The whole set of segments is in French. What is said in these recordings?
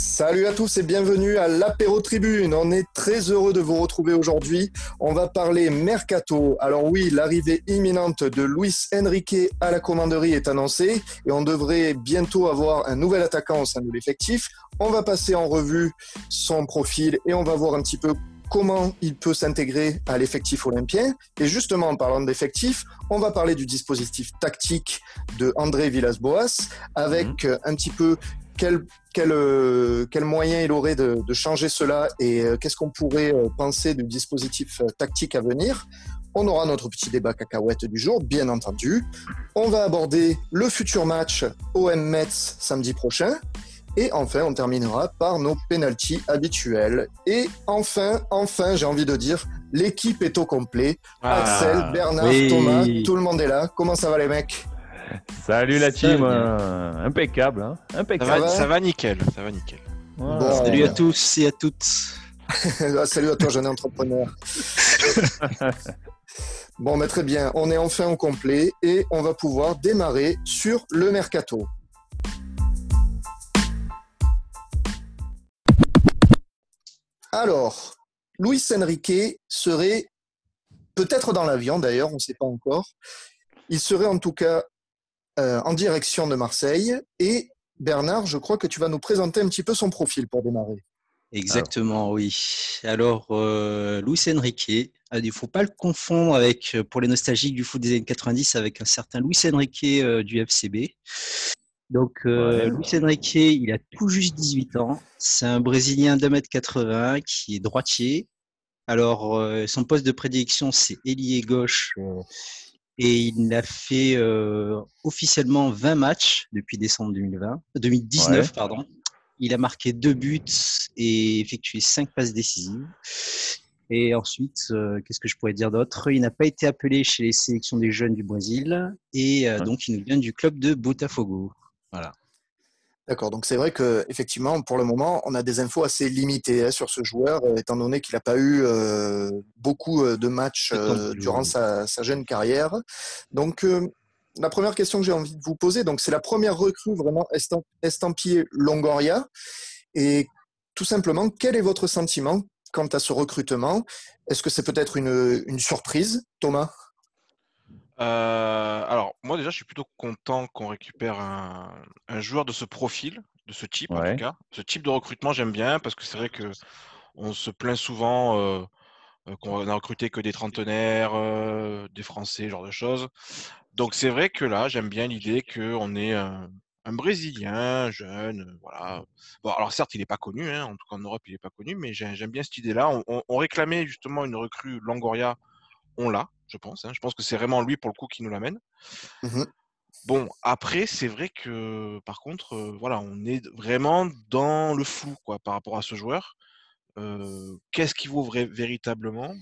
Salut à tous et bienvenue à l'apéro tribune. On est très heureux de vous retrouver aujourd'hui. On va parler mercato. Alors oui, l'arrivée imminente de Luis Enrique à la commanderie est annoncée et on devrait bientôt avoir un nouvel attaquant au sein de l'effectif. On va passer en revue son profil et on va voir un petit peu comment il peut s'intégrer à l'effectif olympien. Et justement, en parlant d'effectif, on va parler du dispositif tactique de André Villas-Boas avec mhm. un petit peu quel, quel, euh, quel moyen il aurait de, de changer cela et euh, qu'est-ce qu'on pourrait euh, penser du dispositif tactique à venir? On aura notre petit débat cacahuète du jour, bien entendu. On va aborder le futur match OM Metz samedi prochain. Et enfin, on terminera par nos pénalties habituels. Et enfin, enfin, j'ai envie de dire, l'équipe est au complet. Ah, Axel, Bernard, Thomas, tout le monde est là. Comment ça va les mecs? Salut la team, euh, impeccable, hein impeccable. Ça va, nickel, ça va nickel. salut à tous et à toutes. Salut à toi, jeune entrepreneur. bon, mais très bien, on est enfin au complet et on va pouvoir démarrer sur le mercato. Alors, Luis Enrique serait peut-être dans l'avion d'ailleurs, on ne sait pas encore. Il serait en tout cas euh, en direction de Marseille. Et Bernard, je crois que tu vas nous présenter un petit peu son profil pour démarrer. Exactement, oui. Alors, euh, Luis Enrique, il ne faut pas le confondre avec, euh, pour les nostalgiques du foot des années 90, avec un certain Luis Enrique du FCB. Donc, Luis Enrique, il a tout juste 18 ans. C'est un Brésilien d'un mètre 80 qui est droitier. Alors, son poste de prédilection, c'est ailier gauche et il a fait euh, officiellement 20 matchs depuis décembre 2020, 2019. Pardon. Il a marqué deux buts et effectué cinq passes décisives. Et ensuite, euh, qu'est-ce que je pourrais dire d'autre? Il n'a pas été appelé chez les sélections des jeunes du Brésil et euh, donc il nous vient du club de Botafogo. Voilà. D'accord, donc c'est vrai que effectivement, pour le moment, on a des infos assez limitées hein, sur ce joueur, euh, étant donné qu'il n'a pas eu euh, beaucoup euh, de matchs durant sa, jeune carrière. Donc, la première question que j'ai envie de vous poser, donc c'est la première recrue vraiment estampillée Longoria, et tout simplement, quel est votre sentiment quant à ce recrutement? Est-ce que c'est peut-être une, une surprise, Thomas? Euh, alors, moi déjà, je suis plutôt content qu'on récupère un, joueur de ce profil, de ce type en tout cas. Ce type de recrutement, j'aime bien parce que c'est vrai que on se plaint souvent euh, euh, qu'on a recruté que des trentenaires, des Français, ce genre de choses. Donc c'est vrai que là, j'aime bien l'idée qu'on ait un, Brésilien jeune, voilà. Bon, alors certes, il n'est pas connu, hein, en tout cas en Europe, il n'est pas connu, mais j'aime bien cette idée-là. On, réclamait justement une recrue Langoria, on l'a je pense. Hein. Je pense que c'est vraiment lui, pour le coup, qui nous l'amène. Mmh bon, après, c'est vrai que, par contre, voilà, on est vraiment dans le flou quoi, par rapport à ce joueur. Qu'est-ce qu'il vaut véritablement?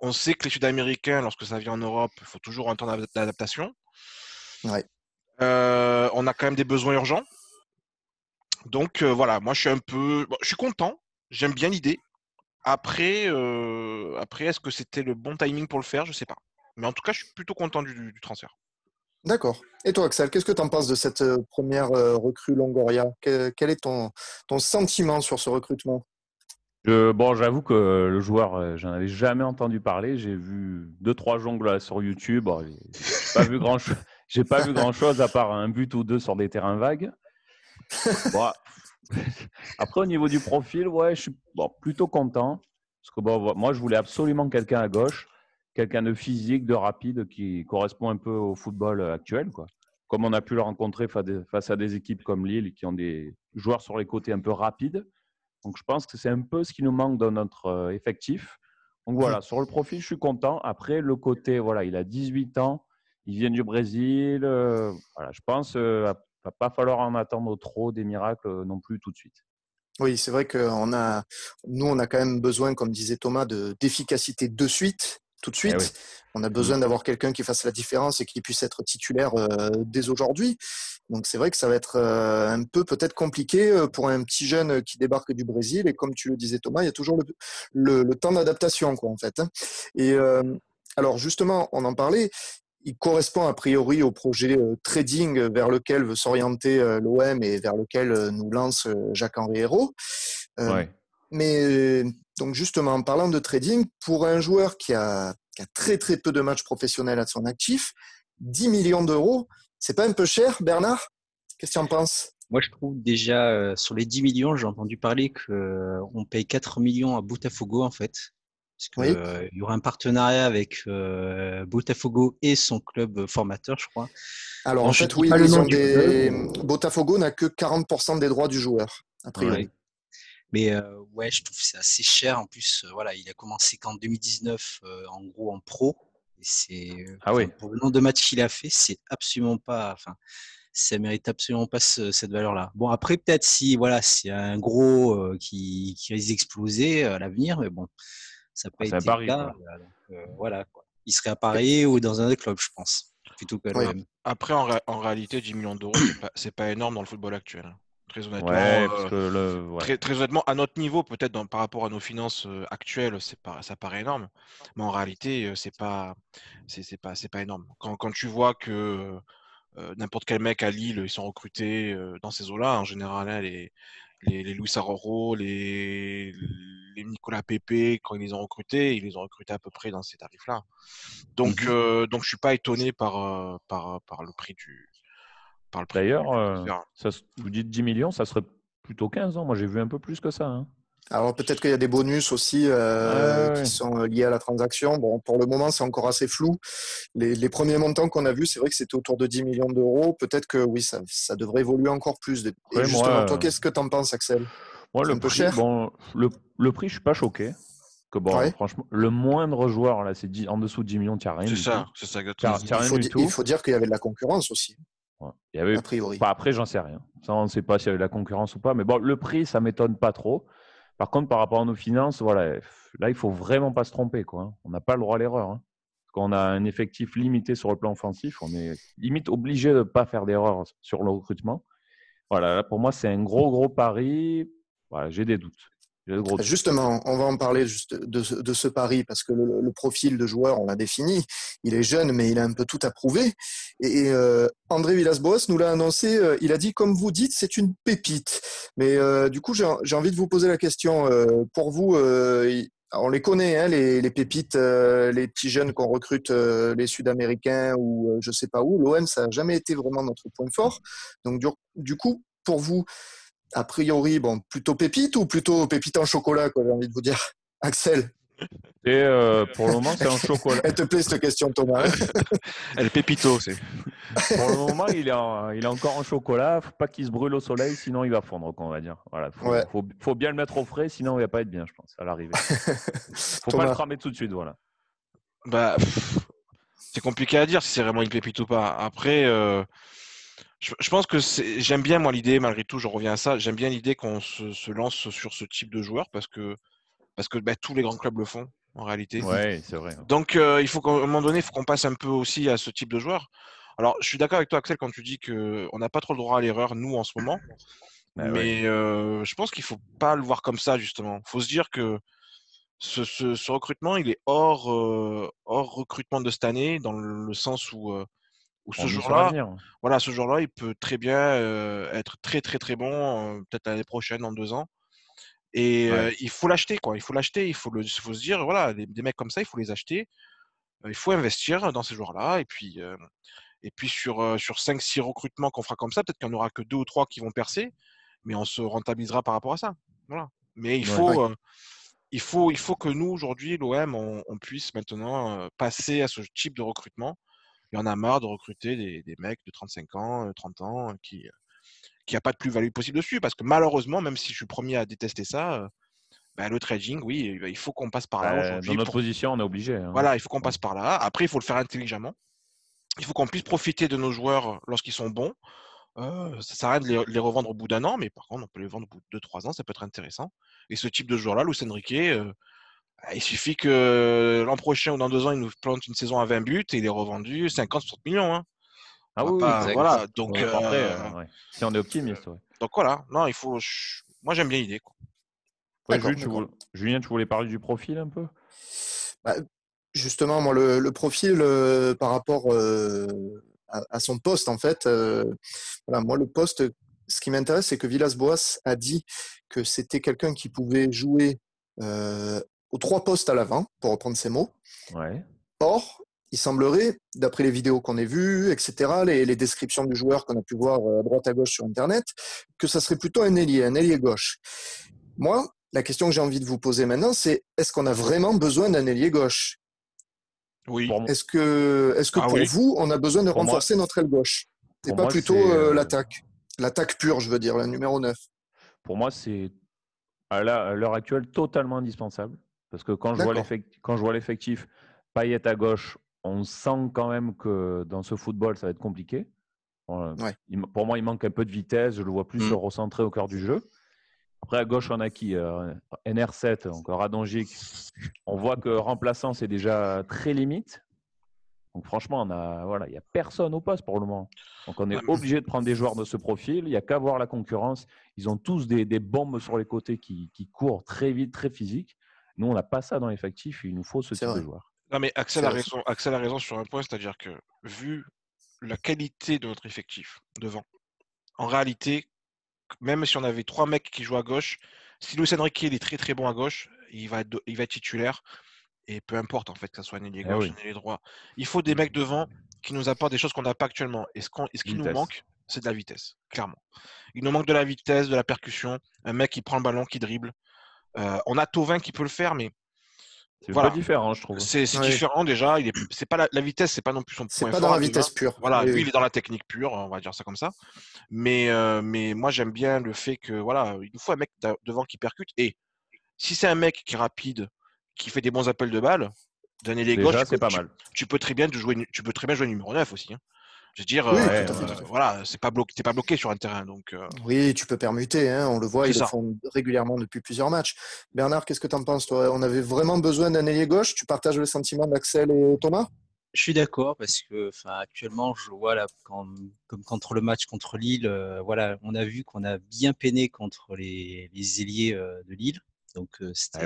On sait que les Sud-Américains, lorsque ça vient en Europe, il faut toujours un temps d'adaptation. on a quand même des besoins urgents. Donc voilà, moi je suis un peu, je suis content, j'aime bien l'idée. Après, euh, après est-ce que c'était le bon timing pour le faire? Je ne sais pas. Mais en tout cas, je suis plutôt content du, transfert. D'accord. Et toi, Axel, qu'est-ce que tu en penses de cette euh, première euh, recrue Longoria? Quel, est ton, ton sentiment sur ce recrutement? Bon, j'avoue que le joueur, j'en avais jamais entendu parler. J'ai vu deux, trois jongles sur YouTube. Bon, j'ai pas vu grand chose. J'ai pas vu grand chose à part un but ou deux sur des terrains vagues. Bon, après, au niveau du profil, ouais, je suis plutôt content. Parce que bon, moi, je voulais absolument quelqu'un à gauche, quelqu'un de physique, de rapide, qui correspond un peu au football actuel. Quoi. Comme on a pu le rencontrer face à des équipes comme Lille, qui ont des joueurs sur les côtés un peu rapides. Donc, je pense que c'est un peu ce qui nous manque dans notre euh, effectif. Donc voilà, sur le profil, je suis content. Après, le côté, voilà, il a 18 ans, il vient du Brésil. Euh, voilà, je pense, euh, va pas falloir en attendre trop des miracles euh, non plus tout de suite. Oui, c'est vrai que a, nous, on a quand même besoin, comme disait Thomas, d'efficacité de, suite, tout de eh suite. On a besoin mmh. d'avoir quelqu'un qui fasse la différence et qui puisse être titulaire euh, dès aujourd'hui. Donc c'est vrai que ça va être euh, un peu peut-être compliqué pour un petit jeune qui débarque du Brésil. Et comme tu le disais Thomas, il y a toujours le, temps d'adaptation, quoi, en fait. Hein. Et alors justement, on en parlait il correspond a priori au projet trading vers lequel veut s'orienter l'OM et vers lequel nous lance Jacques-Henri Hérault. Mais donc justement, en parlant de trading, pour un joueur qui a, qui a très très peu de matchs professionnels à son actif, 10 millions d'euros, c'est pas un peu cher, Bernard? Qu'est-ce que tu en penses? Moi, je trouve déjà, euh, sur les 10 millions, j'ai entendu parler qu'on euh, paye 4 millions à Botafogo, en fait. Parce qu'il euh, y aura un partenariat avec Botafogo et son club formateur, je crois. Alors, en fait, oui, Botafogo n'a que 40% des droits du joueur, a priori. Mais ouais, je trouve que c'est assez cher. En plus, voilà, il a commencé qu'en 2019, en gros, en pro. Et c'est ah oui. pour le nombre de matchs qu'il a fait, c'est absolument pas. Enfin, ça mérite absolument pas cette valeur-là. Bon, après, peut-être si voilà, c'est un gros qui, qui risque d'exploser à l'avenir, mais bon, ça peut être le cas. voilà, quoi. Il serait à Paris ou dans un autre club, je pense, plutôt que Après, en, en, réalité, 10 millions d'euros, c'est pas, pas énorme dans le football actuel. Hein. Très honnêtement, euh, très, honnêtement, à notre niveau, peut-être par rapport à nos finances euh, actuelles, pas, ça paraît énorme, mais en réalité, euh, c'est pas, c'est pas, c'est pas énorme. Quand, quand, tu vois que n'importe quel mec à Lille, ils sont recrutés dans ces eaux-là, en général, hein, les, les, les Louis Aroro, les, les Nicolas Pépé, quand ils les ont recrutés, ils les ont recrutés à peu près dans ces tarifs-là. Donc, mmh donc, je suis pas étonné par, par, par le prix du, D'ailleurs, euh, vous dites 10 millions, ça serait plutôt 15 ans. Moi, j'ai vu un peu plus que ça. Hein. Alors peut-être qu'il y a des bonus aussi euh, qui sont euh, liés à la transaction. Bon, pour le moment, c'est encore assez flou. Les, premiers montants qu'on a vus, c'est vrai que c'était autour de 10 millions d'euros. Peut-être que oui, ça, devrait évoluer encore plus. Et justement, toi, qu'est-ce que tu en penses, Axel? Moi, le un peu prix, cher bon, le, le, prix, je suis pas choqué. Que bon, franchement, le moindre joueur là, c'est en dessous de 10 millions, tu n'as rien. C'est ça, c'est ça exactement. il faut dire qu'il y avait de la concurrence aussi. Il y avait, a priori. après, j'en sais rien. Ça, on ne sait pas s'il y avait de la concurrence ou pas. Mais bon, le prix, ça m'étonne pas trop. Par contre, par rapport à nos finances, voilà, là, il faut vraiment pas se tromper. Quoi. Hein. On n'a pas le droit à l'erreur. Hein. Quand on a un effectif limité sur le plan offensif, on est limite obligé de ne pas faire d'erreur sur le recrutement. Voilà, là, pour moi, c'est un gros, gros pari. J'ai des doutes. Justement, on va en parler juste de, ce pari parce que le, profil de joueur, on l'a défini. Il est jeune, mais il a un peu tout à prouver. Et, euh, André Villas-Boas nous l'a annoncé. Euh, il a dit, comme vous dites, c'est une pépite. Mais euh, du coup, j'ai envie de vous poser la question. pour vous, on les connaît, hein, les, pépites, les petits jeunes qu'on recrute, les Sud-Américains ou je sais pas où. L'OM, ça n'a jamais été vraiment notre point fort. Donc, du coup, pour vous, a priori, bon, plutôt pépite ou plutôt pépite en chocolat, quoi, j'ai envie de vous dire. Axel? Et euh, pour le moment, c'est en chocolat. Elle te plaît cette question, Thomas Elle est pépito, c'est. Pour le moment, il est, il est encore en chocolat. Faut pas qu'il se brûle au soleil, sinon il va fondre, on va dire. Voilà, faut, faut, bien le mettre au frais, sinon il va pas être bien, je pense, à l'arrivée. Faut pas le cramer tout de suite, voilà. Bah, c'est compliqué à dire si c'est vraiment une pépite ou pas. Après. Euh, je, pense que j'aime bien moi l'idée, malgré tout, je reviens à ça, j'aime bien l'idée qu'on se, lance sur ce type de joueur parce que, parce que bah, tous les grands clubs le font en réalité. Ouais, c'est vrai. Hein. Donc euh, il faut qu'à un moment donné, il faut qu'on passe un peu aussi à ce type de joueur. Alors je suis d'accord avec toi Axel quand tu dis qu'on n'a pas trop le droit à l'erreur nous en ce moment. Bah mais euh, je pense qu'il faut pas le voir comme ça justement. Il faut se dire que ce, recrutement, il est hors, euh, hors recrutement de cette année, dans le sens où ou ce jour-là, voilà, ce jour-là, il peut très bien être très très très bon, peut-être l'année prochaine, en deux ans. Et il faut l'acheter, quoi. Il faut l'acheter. Il faut, le, faut se dire, voilà, des, mecs comme ça, il faut les acheter. il faut investir dans ces joueurs-là. Et puis, et puis sur sur cinq, six recrutements qu'on fera comme ça, peut-être qu'il n'y en aura que deux ou trois qui vont percer, mais on se rentabilisera par rapport à ça. Voilà. Mais il faut, il faut, il faut que nous aujourd'hui, l'OM, on, on, puisse maintenant passer à ce type de recrutement il y en a marre de recruter des, mecs de 35 ans, 30 euh, ans, euh, qui qui a pas de plus-value possible dessus. Parce que malheureusement, même si je suis premier à détester ça, euh, bah, le trading, oui, il faut qu'on passe par là. dans notre position, on est obligé. Hein. Voilà, il faut qu'on passe par là. Après, il faut le faire intelligemment. Il faut qu'on puisse profiter de nos joueurs lorsqu'ils sont bons. ça sert à rien de les, revendre au bout d'un an, mais par contre, on peut les vendre au bout de 2-3 ans, ça peut être intéressant. Et ce type de joueur-là, Luis Enrique, bah, il suffit que l'an prochain ou dans deux ans, il nous plante une saison à 20 buts et il est revendu 50-60 millions. Hein. Ah oui, voilà. Donc, euh, euh, si on est optimiste. Donc voilà, non, il faut. Moi, j'aime bien l'idée. Julien, tu voulais... parler du profil un peu? Bah, justement, moi, le, profil euh, par rapport euh, à, son poste, en fait, voilà, moi, le poste, ce qui m'intéresse, c'est que Villas-Boas a dit que c'était quelqu'un qui pouvait jouer aux trois postes à l'avant, pour reprendre ses mots. Ouais. Or, il semblerait, d'après les vidéos qu'on a vues, etc., les, les descriptions du joueur qu'on a pu voir à droite à gauche sur Internet, que ça serait plutôt un ailier, un ailier gauche. Moi, la question que j'ai envie de vous poser maintenant, c'est est-ce qu'on a vraiment besoin d'un ailier gauche? Oui. Est-ce que, est-ce que ah pour vous, on a besoin de renforcer notre aile gauche? Et pas plutôt euh, euh, l'attaque L'attaque pure, je veux dire, la numéro 9. Pour moi, c'est à l'heure actuelle totalement indispensable. Parce que quand je vois l'effectif, Payet à gauche, on sent quand même que dans ce football, ça va être compliqué. Pour moi, il manque un peu de vitesse. Je le vois plus mmh. se recentrer au cœur du jeu. Après, à gauche, on a qui euh, NR7, encore Radonjic. On voit que remplaçant, c'est déjà très limite. Donc, franchement, voilà, il n'y a personne au poste pour le moment. Donc, on est obligé de prendre des joueurs de ce profil. Il n'y a qu'à voir la concurrence. Ils ont tous des, bombes sur les côtés qui, courent très vite, très physique. Nous, on n'a pas ça dans l'effectif. Il nous faut ce type de joueurs. Non, mais Axel a, raison, Axel a raison sur un point, c'est-à-dire que vu la qualité de notre effectif devant, en réalité, même si on avait trois mecs qui jouent à gauche, si Luis Enrique est très très bon à gauche, il va être, il va être titulaire. Et peu importe en fait que ce soit un ailier eh gauche, un ailier droit. Il faut des mecs devant qui nous apportent des choses qu'on n'a pas actuellement. Et ce, ce qui nous manque, c'est de la vitesse, clairement. Il nous manque de la vitesse, de la percussion, un mec qui prend le ballon, qui dribble. Euh, on a Tovin qui peut le faire, mais c'est voilà. différent, je trouve. C'est différent déjà. Il est, c'est pas la, vitesse, c'est pas non plus son point C'est pas dans la vitesse pure. Voilà, lui, il est dans la technique pure, on va dire ça comme ça. Mais, euh, mais moi, j'aime bien le fait que voilà, il nous faut un mec devant qui percute. Et si c'est un mec qui est rapide, qui fait des bons appels de balles, donner les gauches, c'est pas mal. Tu peux très bien jouer, tu peux très bien jouer numéro 9 aussi. Hein. Je veux dire, euh, voilà, c'est pas bloqué, pas bloqué sur un terrain, donc. Euh. Oui, tu peux permuter. Hein, on le voit, ils le font régulièrement depuis plusieurs matchs. Bernard, qu'est-ce que tu en penses toi? On avait vraiment besoin d'un ailier gauche? Tu partages le sentiment d'Axel et Thomas? Je suis d'accord parce que actuellement, je vois là, comme contre le match contre Lille, euh, voilà, on a vu qu'on a bien peiné contre les, les ailiers de Lille. Donc, ah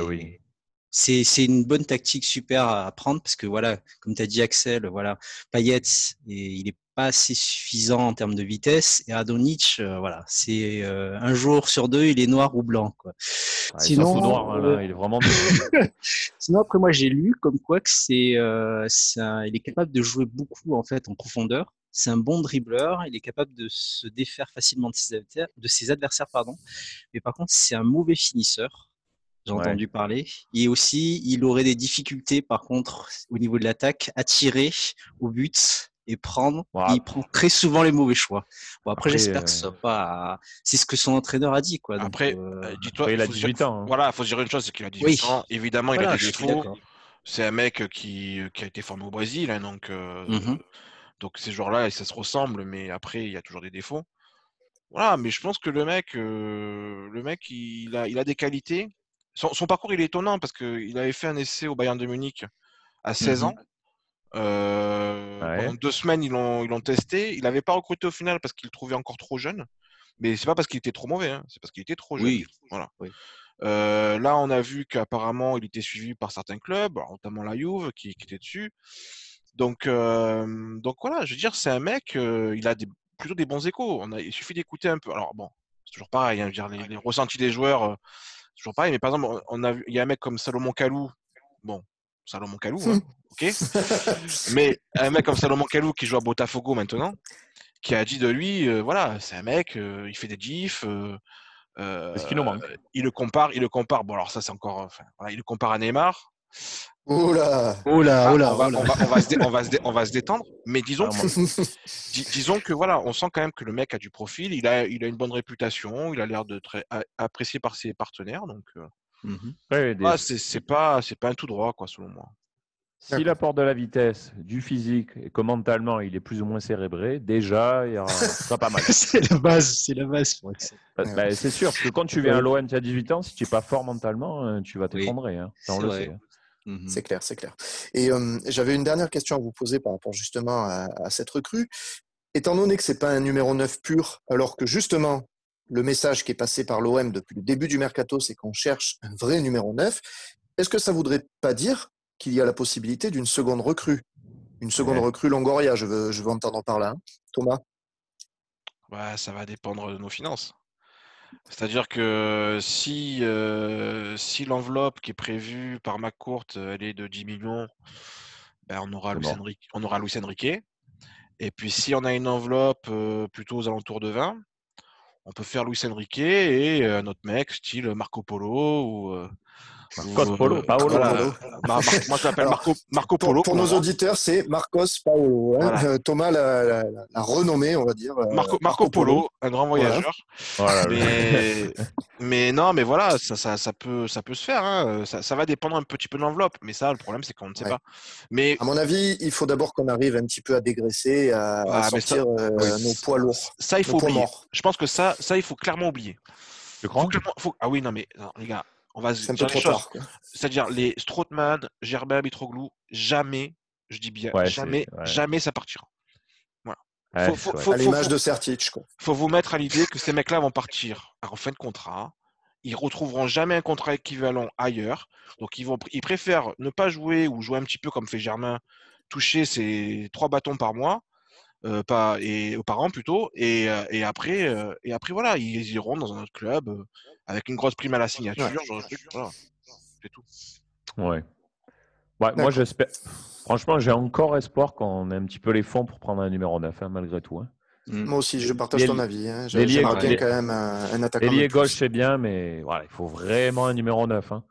c'est une bonne tactique super à prendre parce que voilà, comme tu as dit Axel, voilà, Payet, il est pas assez suffisant en termes de vitesse et Adonic, euh, voilà, c'est euh, un jour sur deux, il est noir ou blanc quoi. Sinon, noir, euh, il est vraiment. Sinon après moi j'ai lu comme quoi que c'est, il est capable de jouer beaucoup en fait en profondeur. C'est un bon dribbleur, il est capable de se défaire facilement de ses adversaires, de ses adversaires pardon. Mais par contre c'est un mauvais finisseur j'ai entendu parler. Et aussi, il aurait des difficultés, par contre, au niveau de l'attaque, à tirer au but et prendre. il prend très souvent les mauvais choix. Bon, après, j'espère que ce soit euh, pas. C'est ce que son entraîneur a dit, quoi. après, euh, euh, dis-toi, il a 18 ans. Hein. Voilà, il faut dire une chose, c'est qu'il a 18 ans. Évidemment, il a des défauts. C'est un mec qui, qui, a été formé au Brésil, hein, donc. Mmh donc ces joueurs-là, ça se ressemble, mais après, il y a toujours des défauts. Voilà, mais je pense que le mec, le mec, il a, il a des qualités. Son, parcours, il est étonnant parce qu'il avait fait un essai au Bayern de Munich à 16 mmh ans. Euh, pendant deux semaines, ils l'ont, ils testé. Il n'avait pas recruté au final parce qu'il le trouvait encore trop jeune. Mais c'est pas parce qu'il était trop mauvais, hein. c'est parce qu'il était trop jeune. Voilà. Euh, là, on a vu qu'apparemment, il était suivi par certains clubs, notamment la Juve qui, était dessus. Donc, euh, donc voilà, je veux dire, c'est un mec, il a plutôt des bons échos. On a, il suffit d'écouter un peu. Alors bon, c'est toujours pareil. Hein, dire, les, les, ressentis des joueurs, toujours pareil. Mais par exemple, on a, il y a un mec comme Salomon Kalou. Bon, Salomon Kalou, hein, ok? Mais un mec comme Salomon Kalou qui joue à Botafogo maintenant, qui a dit de lui, euh, voilà, c'est un mec, euh, il fait des gifs. Euh, ce qu'il nous manque Il le compare, il le compare. Bon, alors ça, c'est encore. Enfin, voilà, il le compare à Neymar. Oula, oula, oula, on, va, se on, va se on, va se détendre, mais disons, disons que voilà, on sent quand même que le mec a du profil, il a, il a une bonne réputation, il a l'air de très apprécié par ses partenaires, donc mmh ah, c'est pas, c'est pas un tout droit, quoi, selon moi. S'il apporte de la vitesse, du physique et que mentalement il est plus ou moins cérébré, déjà, il y aura, sera pas mal. c'est la base, c'est la base. Bah, bah, c'est sûr, parce que quand tu viens à l'OM, tu as 18 ans, si tu n'es pas fort mentalement, euh, tu vas t'effondrer. Hein. on le sait. Hein. Mmh c'est clair, c'est clair. Et j'avais une dernière question à vous poser par rapport justement à, cette recrue. Étant donné que c'est pas un numéro 9 pur, alors que justement le message qui est passé par l'OM depuis le début du mercato, c'est qu'on cherche un vrai numéro 9, est-ce que ça voudrait pas dire qu'il y a la possibilité d'une seconde recrue? Une seconde recrue Longoria, je veux, je veux entendre par là. Hein. Thomas? Bah, Ça va dépendre de nos finances. C'est-à-dire que si, euh, si l'enveloppe qui est prévue par McCourt, elle est de 10 millions, ben on, aura Luis Enrique, on aura Luis Enrique. Et puis si on a une enveloppe euh, plutôt aux alentours de 20, on peut faire Luis Enrique et euh, un autre mec, style Marco Polo ou, Marcos Polo, Paolo. moi, je l'appelle Marco, Polo. Pour, nos auditeurs, c'est Marcos Paolo. Hein. Euh, Thomas l'a, renommé, on va dire. Euh, Marco, Polo, un grand voyageur. mais, non, mais voilà, ça, ça, peut, ça peut se faire. Hein. Ça, va dépendre un petit peu de l'enveloppe. Mais ça, le problème, c'est qu'on ne sait pas. Mais... À mon avis, il faut d'abord qu'on arrive un petit peu à dégraisser, à, ah, sortir euh, nos poids lourds. Ça, il faut oublier. Je pense que ça, ça, il faut clairement oublier. Je crois. Ah oui, non, mais les gars, on va C'est-à-dire les Strootman, Germain Mitroglou, jamais, je dis bien, jamais, jamais ça partira. Voilà. faut, à l'image de Sertic. Il faut vous mettre à l'idée que ces mecs-là vont partir en fin de contrat. Ils retrouveront jamais un contrat équivalent ailleurs. Donc ils vont, ils préfèrent ne pas jouer ou jouer un petit peu comme fait Germain, toucher ses trois bâtons par mois. Euh, pas et par an plutôt et, euh, et après euh, et après voilà ils iront dans un autre club avec une grosse prime à la signature. c'est tout. Ouais. moi, j'espère. Franchement, j'ai encore espoir qu'on ait un petit peu les fonds pour prendre un numéro 9, hein, malgré tout. Hein. Mm. Moi aussi, je partage ton avis. Hein. J'aimerais quand même un, un attaquant. L'ailier gauche, c'est bien, mais voilà, il faut vraiment un numéro 9. Hein.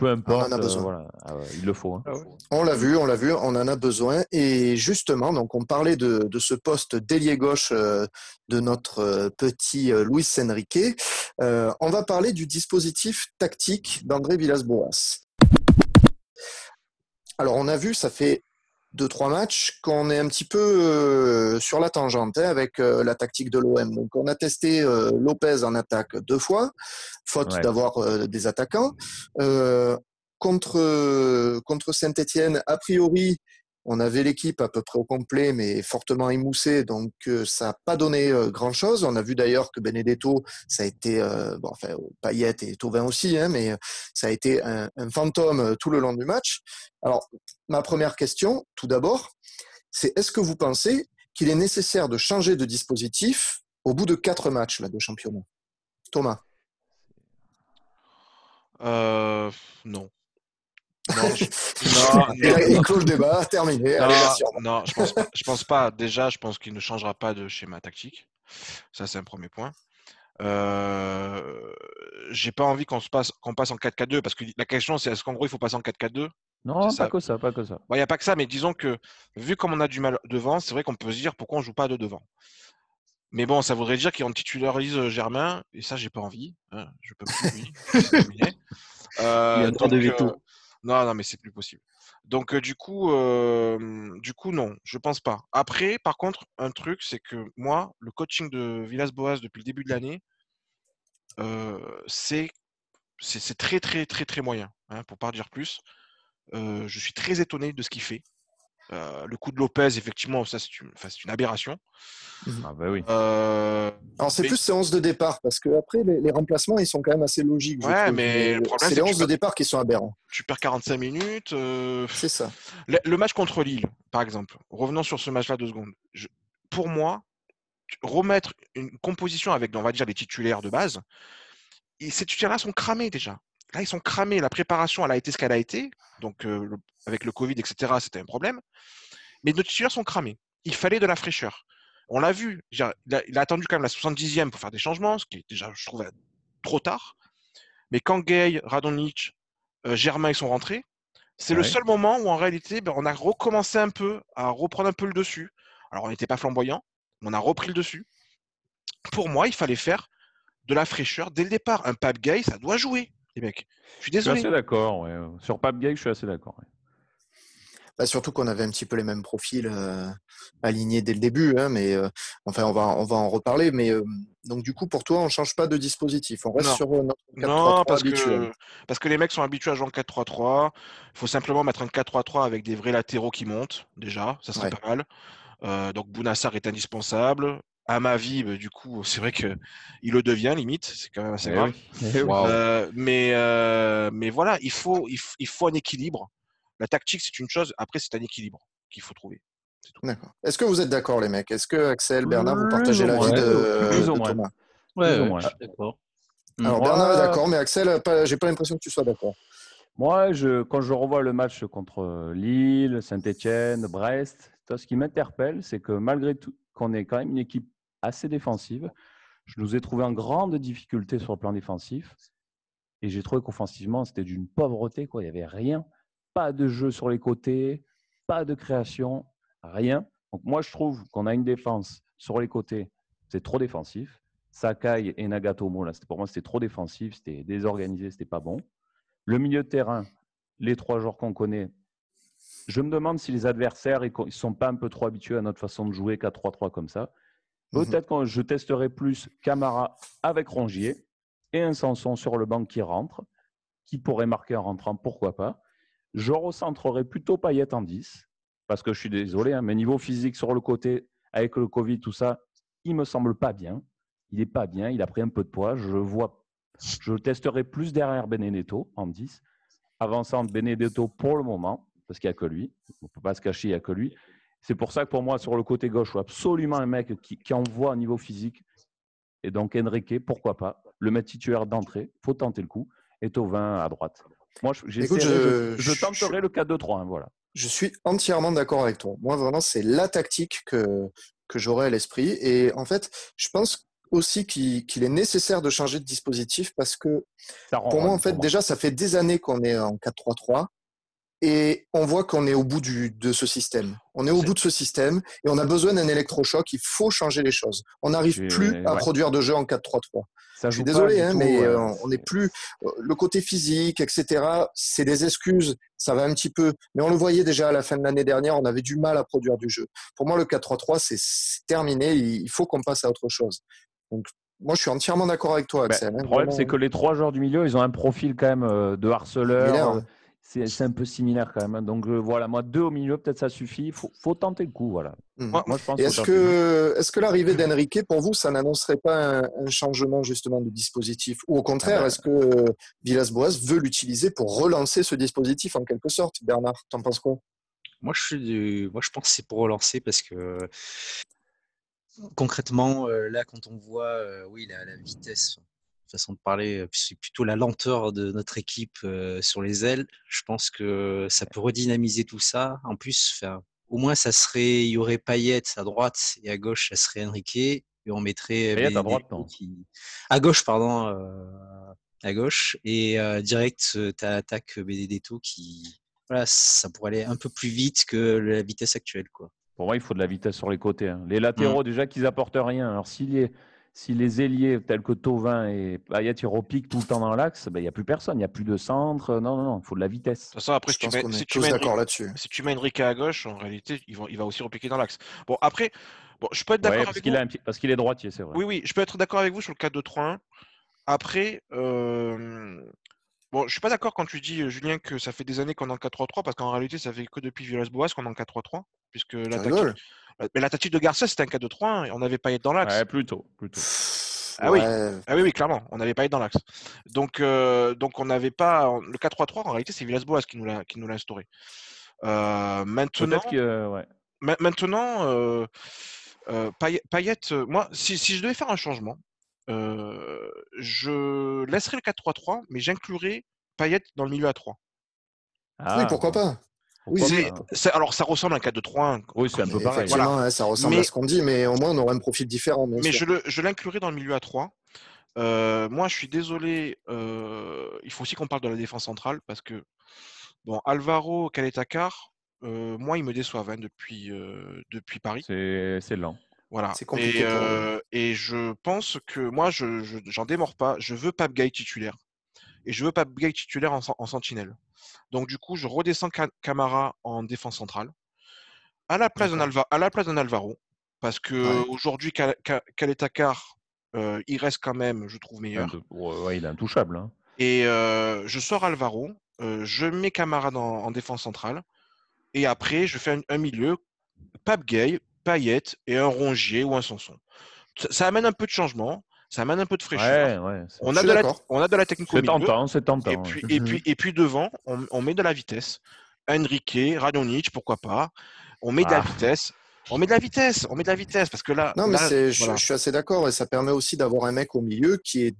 Peu importe, on en a besoin. Ah il le faut. Hein. Ah on l'a vu, on l'a vu, on en a besoin. Et justement, donc on parlait de, ce poste d'ailier gauche euh, de notre euh, petit euh, Luis Enrique. on va parler du dispositif tactique d'André Villas-Boas. Alors on a vu, ça fait deux, trois matchs qu'on est un petit peu euh, sur la tangente hein, avec euh, la tactique de l'OM. Donc, on a testé euh, Lopez en attaque deux fois, faute d'avoir des attaquants. contre contre Saint-Etienne, a priori, on avait l'équipe à peu près au complet, mais fortement émoussée, donc euh, ça n'a pas donné euh, grand-chose. On a vu d'ailleurs que Benedetto, ça a été, euh, bon, enfin, Payet et Tauvin aussi, hein, mais ça a été un, fantôme tout le long du match. Alors, ma première question, tout d'abord, c'est est-ce que vous pensez qu'il est nécessaire de changer de dispositif au bout de quatre matchs là, de championnat? Thomas? Non. Non, je... non, le débat, terminé. Non, je pense, je pense pas. Déjà, je pense qu'il ne changera pas de schéma tactique. Ça, c'est un premier point. Euh, j'ai pas envie qu'on se passe qu'on passe en 4-4-2 parce que la question c'est est-ce qu'en gros il faut passer en 4-4-2 Non, pas que ça, pas que ça. Il n'y a pas que ça, mais disons que vu comme on a du mal devant, c'est vrai qu'on peut se dire pourquoi on joue pas de devant. Mais bon, ça voudrait dire qu'on titularise euh, Germain, et ça, j'ai pas envie. Hein, je peux plus. Oui, euh, Il y a trop de veto. Non, non, mais c'est plus possible. Donc, du coup, du coup, non, je pense pas. Après, par contre, un truc, c'est que moi, le coaching de Villas-Boas depuis le début de l'année, c'est c'est très, très, très, très moyen, hein, pour pas dire plus. je suis très étonné de ce qu'il fait. Euh, le coup de Lopez, effectivement, ça c'est une, une, aberration. Mhm. Ah bah oui. Euh, Alors c'est plus 11 de départ, parce que après les, remplacements, ils sont quand même assez logiques. Ouais, mais le c'est les 11 de départ qui sont aberrants. Tu perds 45 minutes. Euh, c'est ça. Le, match contre Lille, par exemple, revenons sur ce match-là deux secondes. pour moi, remettre une composition avec, on va dire, les titulaires de base, et ces titulaires-là sont cramés déjà. Là, ils sont cramés. La préparation, elle a été ce qu'elle a été. Donc, avec le Covid, etc., c'était un problème. Mais nos titulaires sont cramés. Il fallait de la fraîcheur. On l'a vu. Il a, attendu quand même la 70e pour faire des changements, ce qui est déjà, je trouve, trop tard. Mais quand Gay, Radonjic, Germain ils sont rentrés, c'est le seul moment où en réalité, ben, on a recommencé un peu à reprendre un peu le dessus. Alors, on n'était pas flamboyant, mais on a repris le dessus. Pour moi, il fallait faire de la fraîcheur dès le départ. Un Pape Gay, ça doit jouer les mecs. Je suis désolé. Je suis assez d'accord. Sur Pape Gay, je suis assez d'accord. Bah, surtout qu'on avait un petit peu les mêmes profils euh, alignés dès le début, hein, mais euh, enfin on va on va en reparler. Mais euh, donc du coup pour toi on change pas de dispositif, on reste sur notre 4 non, parce que parce que les mecs sont habitués à jouer en 4-3-3. Il faut simplement mettre un 4-3-3 avec des vrais latéraux qui montent déjà, ça serait pas mal. donc Bounassar est indispensable à ma vie, bah, du coup, c'est vrai que il le devient limite, c'est quand même assez eh grave. Eh euh, mais, euh, mais voilà, il faut, il, faut un équilibre. La tactique, c'est une chose. Après, c'est un équilibre qu'il faut trouver. D'accord. Est-ce que vous êtes d'accord, les mecs? Est-ce que Axel, Bernard, vous partagez l'avis de, de Thomas? Ouais, ouais, d'accord. Alors, Bernard est d'accord, mais Axel, j'ai pas l'impression que tu sois d'accord. Moi, je, quand je revois le match contre Lille, Saint-Etienne, Brest, ce qui m'interpelle, c'est que malgré tout, qu'on est quand même une équipe assez défensive, je nous ai trouvé en grande difficulté sur le plan défensif. Et j'ai trouvé qu'offensivement, c'était d'une pauvreté. Quoi. Il n'y avait rien. Pas de jeu sur les côtés, pas de création, rien. Donc moi, je trouve qu'on a une défense sur les côtés. C'est trop défensif. Sakai et Nagatomo, là, pour moi, c'était trop défensif, c'était désorganisé, c'était pas bon. Le milieu de terrain, les trois joueurs qu'on connaît, je me demande si les adversaires ne sont pas un peu trop habitués à notre façon de jouer 4-3-3 comme ça. Mhm. Peut-être que je testerai plus Camara avec Rongier et un Sanson sur le banc qui rentre, qui pourrait marquer en rentrant, pourquoi pas. Je recentrerai plutôt Payet en 10, parce que je suis désolé, hein, mais niveau physique sur le côté, avec le Covid, tout ça, il me semble pas bien. Il n'est pas bien, il a pris un peu de poids. Je vois, je testerai plus derrière Benedetto en 10, avançant Benedetto pour le moment, parce qu'il n'y a que lui. On ne peut pas se cacher, il n'y a que lui. C'est pour ça que pour moi, sur le côté gauche, il faut absolument un mec qui, qui envoie au niveau physique. Et donc, Enrique, pourquoi pas Le mettre titulaire d'entrée, il faut tenter le coup. Et Tovin à droite. Moi, je, je, je, tenterai le 4-2-3. Hein, voilà. Je suis entièrement d'accord avec toi. Moi, vraiment, c'est la tactique que, que j'aurais à l'esprit. Et en fait, je pense aussi qu'il est nécessaire de changer de dispositif parce que pour moi, en fait, déjà, ça fait des années qu'on est en 4-3-3 et on voit qu'on est au bout du, de ce système. On est au bout de ce système et on a besoin d'un électrochoc. Il faut changer les choses. On n'arrive plus à produire de jeu en 4-3-3. Je suis désolé, hein, mais euh, on n'est plus euh, le côté physique, etc. C'est des excuses. Ça va un petit peu, mais on le voyait déjà à la fin de l'année dernière. On avait du mal à produire du jeu. Pour moi, le 4-3-3, c'est terminé. Il faut qu'on passe à autre chose. Donc, moi, je suis entièrement d'accord avec toi, bah, Axel. Hein, le problème, c'est que les trois joueurs du milieu, ils ont un profil quand même euh, de harceleur c'est un peu similaire quand même. Hein. Donc euh, voilà, moi deux au milieu, peut-être ça suffit. Il faut, tenter le coup, voilà. Mmh. Moi, je pense. Est-ce que, l'arrivée d'Enrique, pour vous, ça n'annoncerait pas un, changement justement de dispositif, ou au contraire, ah ben. est-ce que Villas-Boas veut l'utiliser pour relancer ce dispositif en quelque sorte? Bernard, t'en penses quoi? Moi, je suis, moi, je pense que c'est pour relancer parce que concrètement, euh, là, quand on voit, euh, oui, la, la vitesse façon de parler, c'est plutôt la lenteur de notre équipe sur les ailes. Je pense que ça peut redynamiser tout ça. En plus, au moins, ça serait, il y aurait Payet à droite et à gauche, ça serait Enrique. Et on mettrait Payet à droite, À gauche, pardon. à gauche. Et direct, tu attaques Benedetto qui. Voilà, ça pourrait aller un peu plus vite que la vitesse actuelle. Quoi. Pour moi, il faut de la vitesse sur les côtés. Hein. Les latéraux, mmh. déjà, qu'ils apportent rien. Alors, s'il y est si les ailiers tels que Tovin et Payet ils repiquent tout le temps dans l'axe, ben, il n'y a plus personne, il n'y a plus de centre. Non, non, non, il faut de la vitesse. De toute façon, après, si, tu mets, si, tu mets Enrique, si tu mets Enrique à gauche, en réalité, il va, il va aussi repiquer dans l'axe. Bon, après, bon, je peux être d'accord avec vous. parce qu'il est droitier, c'est vrai. Oui, oui, je peux être d'accord avec vous sur le 4-2-3-1. Après, euh, bon, je suis pas d'accord quand tu dis, Julien, que ça fait des années qu'on est en 4-3-3, parce qu'en réalité, ça fait que depuis Villas-Boas qu'on est en 4-3-3, puisque l'attaque mais la tactique de Garcia, c'était un 4-2-3 et on n'avait pas été dans l'axe. Ouais, plutôt, plutôt. Ah, oui. ah oui, oui, clairement, on n'avait pas été dans l'axe. Donc, euh, donc on n'avait pas. Le 4-3-3, en réalité, c'est Villas-Boas qui nous l'a, qui nous l'a instauré. Euh, maintenant, ouais. maintenant euh, Payet, moi, si, si, je devais faire un changement, je laisserais le 4-3-3, mais j'inclurais Payet dans le milieu à 3. Ah. Oui, pourquoi pas oui, alors ça ressemble à un 4-2-3-1. Oui, c'est un peu pareil. Voilà. ça ressemble à ce qu'on dit, mais au moins on aurait un profil différent. Mais je l'inclurai dans le milieu à 3. Euh, moi, je suis désolé. Euh, il faut aussi qu'on parle de la défense centrale parce que, bon, Alvaro Caletakar, euh, moi, ils me déçoivent hein, depuis, depuis Paris. C'est lent. Voilà. C'est compliqué. Et, je pense que moi, je j'en démords pas. Je veux Pape Gay titulaire. Et je veux Pape Gay titulaire en, en sentinelle. Donc, du coup, je redescends Camara en défense centrale. À la place d'un Alvaro, parce que aujourd'hui, Kaletakar, euh, il reste quand même, je trouve, meilleur. Ouais, il est intouchable. Hein. Et euh, je sors Alvaro, euh, je mets Camara en défense centrale, et après, je fais un, milieu, Pape Gay, Payet et un Rongier ou un Sanson. ça amène un peu de changement ça amène un peu de fraîcheur. on, a de la, on a de la technique C'est tentant, c'est tentant. Et puis, et, puis, et puis devant, on, met de la vitesse. Enrique, Radonic, pourquoi pas. On met de la Ah. vitesse. On met de la vitesse, on met de la vitesse parce que là, Non, mais là, je, suis assez d'accord et ça permet aussi d'avoir un mec au milieu qui, est,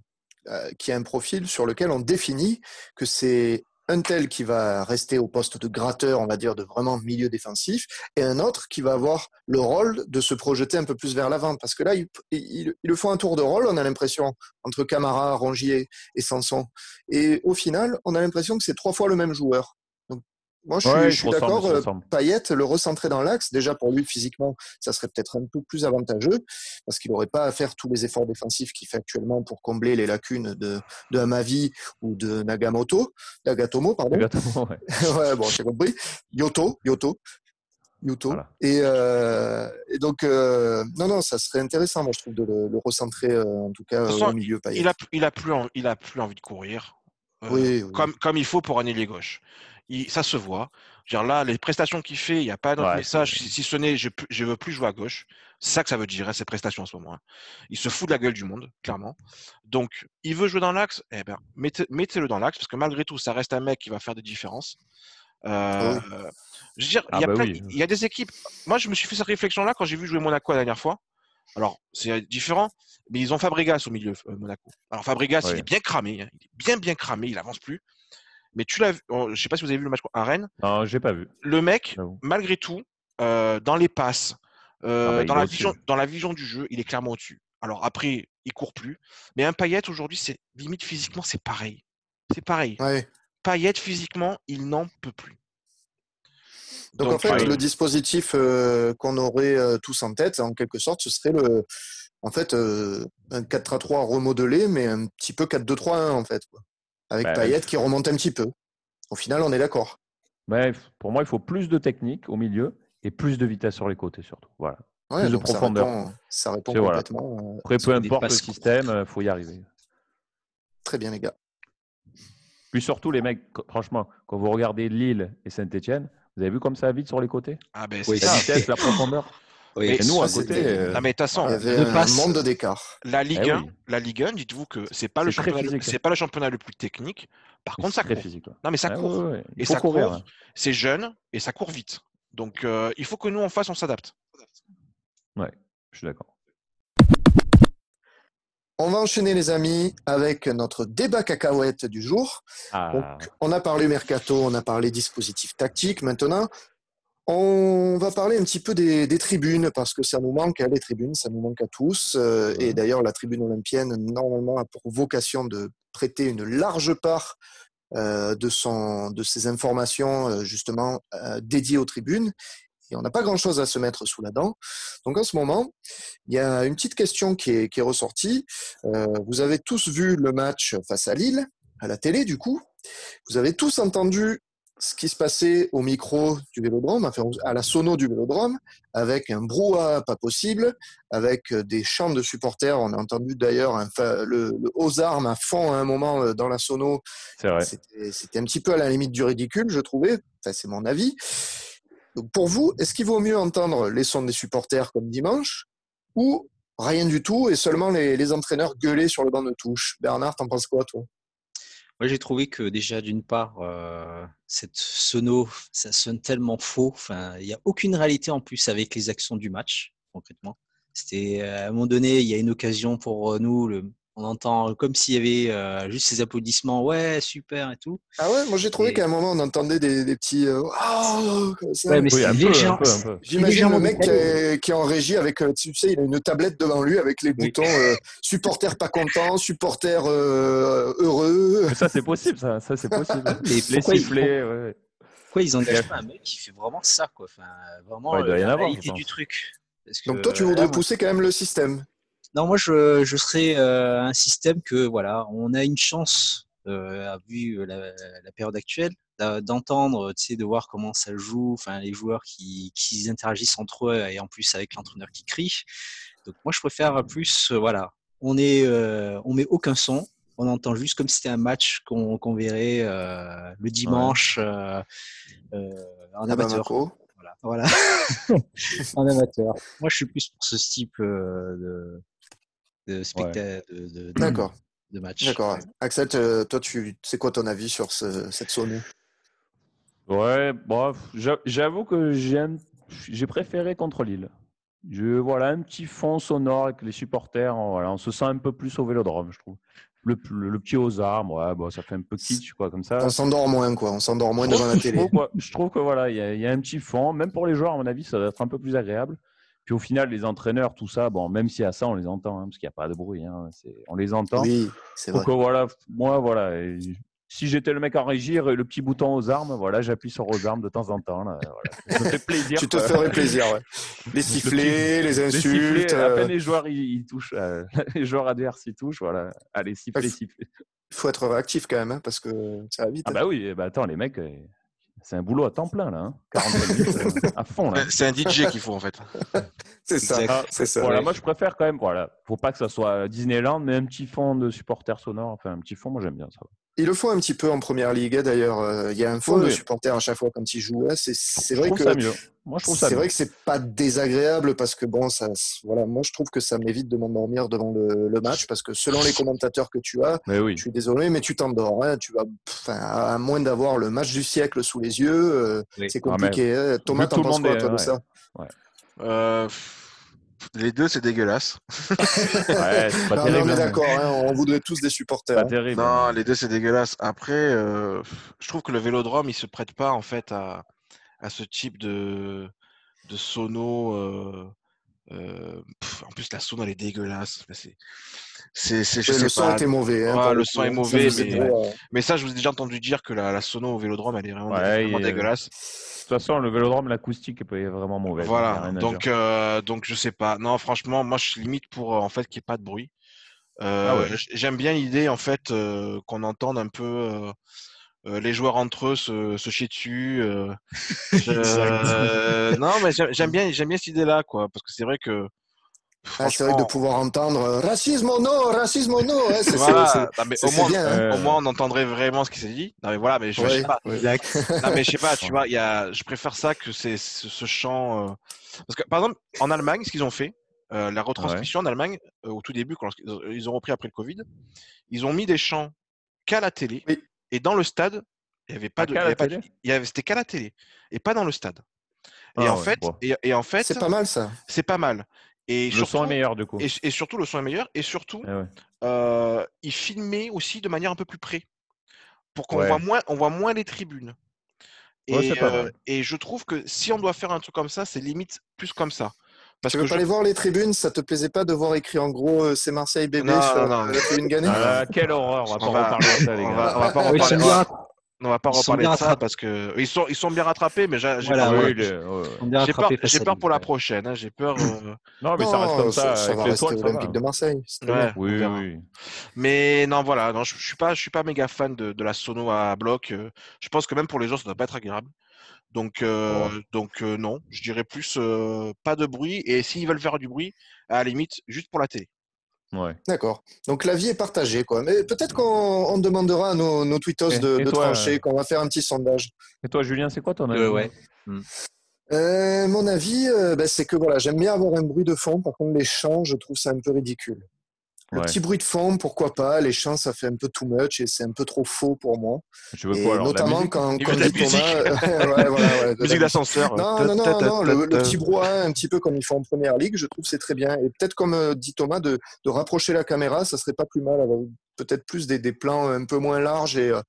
euh, qui a un profil sur lequel on définit que c'est un tel qui va rester au poste de gratteur, on va dire, de vraiment milieu défensif, et un autre qui va avoir le rôle de se projeter un peu plus vers l'avant. Parce que là, il, il, il faut un tour de rôle, on a l'impression, entre Camara, Rongier et Sanson. Et au final, on a l'impression que c'est trois fois le même joueur. Moi, je suis, Ouais, d'accord. euh. Payet, le recentrer dans l'axe, déjà pour lui physiquement, ça serait peut-être un peu plus avantageux parce qu'il n'aurait pas à faire tous les efforts défensifs qu'il fait actuellement pour combler les lacunes de, de Hamavi ou de Nagamoto, Nagatomo, pardon. Exactement, ouais. ouais, bon, j'ai compris. Yoto, Yoto. Yuto. Voilà. Et, euh, et donc, euh, non, non, ça serait intéressant, moi, je trouve, de le, le recentrer, euh, en tout cas, façon, au milieu Payet. Il a, il a plus, en- il a plus envie de courir. euh, Oui, oui. Comme, comme il faut pour un ailier gauche. Il- ça se voit. Là, les prestations qu'il fait, il n'y a pas d'autre Ouais, message, si, si ce n'est je ne veux plus jouer à gauche. C'est ça que ça veut dire, hein, ces prestations en ce moment. hein. Il se fout de la gueule du monde, clairement. Donc, il veut jouer dans l'axe, eh ben, mettez- mettez-le dans l'axe, parce que malgré tout, ça reste un mec qui va faire des différences. Euh, Je veux dire, Ah il y, a bah plein- oui. il y a des équipes. Moi, je me suis fait cette réflexion-là quand j'ai vu jouer Monaco la dernière fois. Alors, c'est différent, mais ils ont Fabregas au milieu, euh, Monaco. Alors, Fabregas, il est bien cramé. hein. Il est bien, bien cramé. Il avance plus. Mais tu l'as vu, oh, je sais pas si vous avez vu le match à Rennes. Non, j'ai pas vu. Le mec, malgré tout, euh, dans les passes, euh, Ah bah, dans, la vision, dans la vision du jeu, il est clairement au-dessus. Alors après, il court plus. Mais un Payet aujourd'hui, c'est limite physiquement, c'est pareil. C'est pareil. Ouais. Payet physiquement, il n'en peut plus. Donc, en fait, ouais. le dispositif euh, qu'on aurait euh, tous en tête, en quelque sorte, ce serait le, en fait, euh, un 4-3-3 remodelé, mais un petit peu 4-2-3-1, en fait. quoi. Avec Bah, Payet qui remonte un petit peu. Au final, on est d'accord. Mais pour moi, il faut plus de technique au milieu et plus de vitesse sur les côtés surtout. Voilà. Ouais, Plus de donc ça profondeur. répond, ça répond voilà. complètement. euh, Après, peu importe le système, il faut y arriver. très bien, les gars. Puis surtout, les mecs, franchement, quand vous regardez Lille et Saint-Etienne, vous avez vu comme ça vite sur les côtés? Ah ben, Oui, c'est La ça. vitesse, la profondeur. Oui, Mais nous, à ça, côté, c'était- euh, Ah mais de toute façon, Il y avait un monde d'écart. La Ligue Eh 1, oui. la Ligue 1, dites-vous que c'est pas le championnat, c'est pas le championnat le plus technique. Par contre, ça court. physique. ouais. Non mais ça Ah court. ouais, ouais. Il Et ça courir. court. C'est jeune et ça court vite. Donc euh, il faut que nous en face on s'adapte. Ouais, je suis d'accord. On va enchaîner, les amis, avec notre débat cacahuète du jour. Ah, Donc, on a parlé mercato, on a parlé dispositif tactique. Maintenant, on va parler un petit peu des, des tribunes parce que ça nous manque, hein, les tribunes, ça nous manque à tous. Euh, Et d'ailleurs, la tribune olympienne, normalement, a pour vocation de prêter une large part euh, de, son, de ses informations, euh, justement, euh, dédiées aux tribunes. Et on n'a pas grand-chose à se mettre sous la dent. Donc, en ce moment, il y a une petite question qui est, qui est ressortie. Vous avez tous vu le match face à Lille, à la télé, du coup. Vous avez tous entendu ce qui se passait au micro du vélodrome, enfin à la sono du vélodrome, avec un brouhaha pas possible, avec euh, des chants de supporters. On a entendu d'ailleurs le, le aux armes à fond à un moment euh, dans la sono. C'était c'était un petit peu à la limite du ridicule, je trouvais. Enfin, c'est mon avis. Donc pour vous, est-ce qu'il vaut mieux entendre les sons des supporters comme dimanche ou rien du tout et seulement les, les entraîneurs gueuler sur le banc de touche? Bernard, t'en penses quoi, toi? Moi, j'ai trouvé que déjà, d'une part, euh, cette sono, ça sonne tellement faux. Enfin, il n'y a aucune réalité en plus avec les actions du match, concrètement. C'était euh, à un moment donné, il y a une occasion pour euh, nous. Le, on entend comme s'il y avait euh, juste ces applaudissements, ouais, super et tout. Ah ouais, moi j'ai trouvé Et- qu'à un moment on entendait des, des petits euh, oh, ça. Ouais, mais Oui, c'est. J'imagine le mec qui est, qui est en régie avec, euh, tu sais, il a une tablette devant lui avec les Oui. boutons euh, supporters pas contents, supporters euh, heureux. Mais ça, c'est possible, ça. Ça, c'est possible. Les pourquoi ils- sifflets, ouais. Pourquoi ils engagent pas un mec qui fait vraiment ça, quoi? Enfin, vraiment Ouais, il doit y la réalité du truc. Parce Donc que, toi tu euh, voudrais là, pousser quand même le système. Non, moi, je, je serais euh, un système que, voilà, on a une chance, euh, vu la, la période actuelle, d'entendre, tu sais, de voir comment ça joue, enfin, les joueurs qui, qui interagissent entre eux et en plus avec l'entraîneur qui crie. Donc, moi, je préfère plus, euh, voilà, on est, euh, on met aucun son, on entend juste comme si c'était un match qu'on qu'on verrait euh, le dimanche euh, euh, en amateur. Voilà, voilà. en amateur. Moi, je suis plus pour ce type euh, de, de spectacle, de, de, D'accord, de match. d'accord. Axel, toi tu c'est quoi ton avis sur ce- cette sono Ouais, bon, j'avoue que j'ai préféré contre Lille. Je, voilà, un petit fond sonore avec les supporters. Voilà, on se sent un peu plus au vélodrome, je trouve. Le, le, pied aux armes, ouais, bon, ça fait un peu kitsch, quoi, comme ça. On s'endort moins, quoi. On s'endort moins devant la télé. Je trouve, que voilà, il y, a un petit fond. Même pour les joueurs, à mon avis, ça va être un peu plus agréable. Puis au final, les entraîneurs, tout ça, bon, même si à ça, on les entend, hein, parce qu'il n'y a pas de bruit. Hein, on les entend. Oui, c'est vrai. Donc voilà, moi, voilà, si j'étais le mec en régie, le petit bouton aux armes, voilà, j'appuie sur aux armes de temps en temps. Là, Ça me fait plaisir. tu te ferais plaisir, ouais. Les sifflets, les insultes. Les à peine euh. les joueurs ils, touchent, euh, les joueurs adverses ils touchent, voilà. Allez, siffler, siffler. Il faut être réactif quand même, hein, parce que ça va vite. Ah hein. bah oui, bah attends, les mecs, euh, c'est un boulot à temps plein, là. Hein. 40 minutes, à fond, là. C'est un DJ qu'il faut, en fait. c'est ça. C'est ça. Voilà, moi, je préfère quand même, voilà. Faut pas que ça soit Disneyland, mais un petit fond de supporters sonores. Enfin, un petit fond, moi, j'aime bien ça. Il le faut un petit peu en première ligue. Hein, d'ailleurs, euh, il y a un fond de supporters à chaque fois quand il joue. C'est vrai que c'est vrai que c'est pas désagréable parce que bon, ça, voilà, moi je trouve que ça m'évite de m'endormir devant le, match parce que selon les commentateurs que tu as, je suis désolé, mais tu t'endors. Hein, tu vas, à moins d'avoir le match du siècle sous les yeux, euh, c'est ah, compliqué. Hein. Thomas, t'en penses quoi toi de ça? Euh, les deux, c'est dégueulasse. ouais, c'est pas terrible. On est d'accord, hein, on voudrait tous des supporters. Pas hein. terrible. Non, les deux, c'est dégueulasse. Après, euh, je trouve que le vélodrome, il se prête pas en fait à, à ce type de, de sono. Euh, euh, en plus, la sono, elle est dégueulasse. C'est, c'est, c'est, le son est mauvais. Hein, le son est mauvais, mais, mais, ça, je vous ai déjà entendu dire que la, la sono au vélodrome, elle est vraiment, vraiment dégueulasse toute façon, le vélodrome, l'acoustique est vraiment mauvaise. Voilà. Donc, euh, donc, je sais pas. Non, franchement, moi, je limite pour euh, en fait qu'il n'y ait pas de bruit. Euh, ah j'aime bien l'idée en fait qu'on entende un peu les joueurs entre eux se, se chier dessus. non, mais j'aime bien, j'aime bien cette idée-là, quoi, parce que c'est vrai que ah, c'est vrai de pouvoir entendre euh, racisme ou non, racisme ou non. c'est, au, moins, hein. au moins, on entendrait vraiment ce qui s'est dit. Non, mais voilà, mais je, sais pas. non, mais je sais pas, tu vois, y a, je préfère ça que c'est ce, chant. Euh, parce que, par exemple, en Allemagne, ce qu'ils ont fait, euh, la retransmission en Allemagne, au tout début, quand ils ont repris après le Covid, ils ont mis des chants qu'à la télé. Et dans le stade, il n'y avait pas ah, de. Il y avait, c'était qu'à la télé. Et pas dans le stade. Et, ah en fait, et, en fait, c'est pas mal ça. C'est pas mal. Et le surtout, son est meilleur du coup. Et, surtout, le son est meilleur. Et surtout, ah euh, il filmait aussi de manière un peu plus près. Pour qu'on voit, moins, on voit moins les tribunes. Et, euh, et, je trouve que si on doit faire un truc comme ça, c'est limite plus comme ça. Parce tu veux que pas aller voir les tribunes Ça te plaisait pas de voir écrit en gros euh, c'est Marseille bébé sur la tribune gagnée ah, Quelle horreur On va pas en reparler de ça, les gars. On va, on va pas reparler. On va pas reparler de ça parce que ils sont, ils sont bien rattrapés, mais j'ai peur, j'ai peur, pour la prochaine. Hein, j'ai peur. Euh, non, mais ça reste comme ça. Ça, va rester l'Olympique de Marseille. oui, oui. Mais non, voilà, non, je, je suis pas, je suis pas méga fan de, de la sono à bloc. Euh, je pense que même pour les gens, ça doit pas être agréable. Donc, euh, donc non, je dirais plus pas de bruit. Et s'ils veulent faire du bruit, à la limite, juste pour la télé. D'accord. Donc l'avis est partagé, quoi. Mais peut-être qu'on demandera à nos, nos tweetos de, trancher, euh, qu'on va faire un petit sondage. Et toi, Julien, c'est quoi ton avis euh, ouais. Hmm. Euh, mon avis, ben, c'est que voilà, j'aime bien avoir un bruit de fond. Par contre, les chants, je trouve ça un peu ridicule. Le petit bruit de fond, pourquoi pas. Les chants, ça fait un peu too much et c'est un peu trop faux pour moi. Je veux quoi, alors, notamment quand, quand dit Thomas, ouais, voilà, musique d'ascenseur. Non, non, non, non, le, petit brouhaha, un petit peu comme ils font en première ligue, je trouve c'est très bien. Et peut-être comme euh, dit Thomas, de, de, rapprocher la caméra, ça serait pas plus mal. Peut-être plus des, plans un peu moins larges et, euh,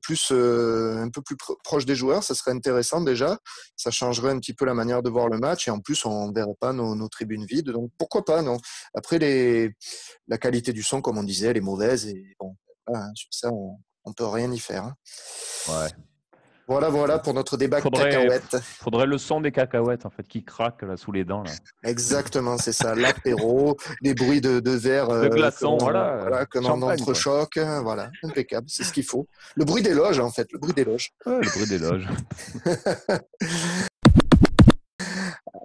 plus euh, un peu plus proche des joueurs, ça serait intéressant déjà. Ça changerait un petit peu la manière de voir le match et en plus on ne verrait pas nos, tribunes vides. Donc pourquoi pas non. Après la qualité du son, comme on disait, elle est mauvaise et bon, hein, sur ça on, ne peut rien y faire. Hein. Ouais. Voilà, voilà pour notre débat faudrait, cacahuètes. Faudrait le son des cacahuètes en fait qui craquent là sous les dents. Là. Exactement, c'est ça. L'apéro, les bruits de, de verre, de euh, glaçons, voilà, voilà, comme en entrechoc, hein, voilà, impeccable, c'est ce qu'il faut. Le bruit des loges en fait, le bruit des loges. le bruit des loges.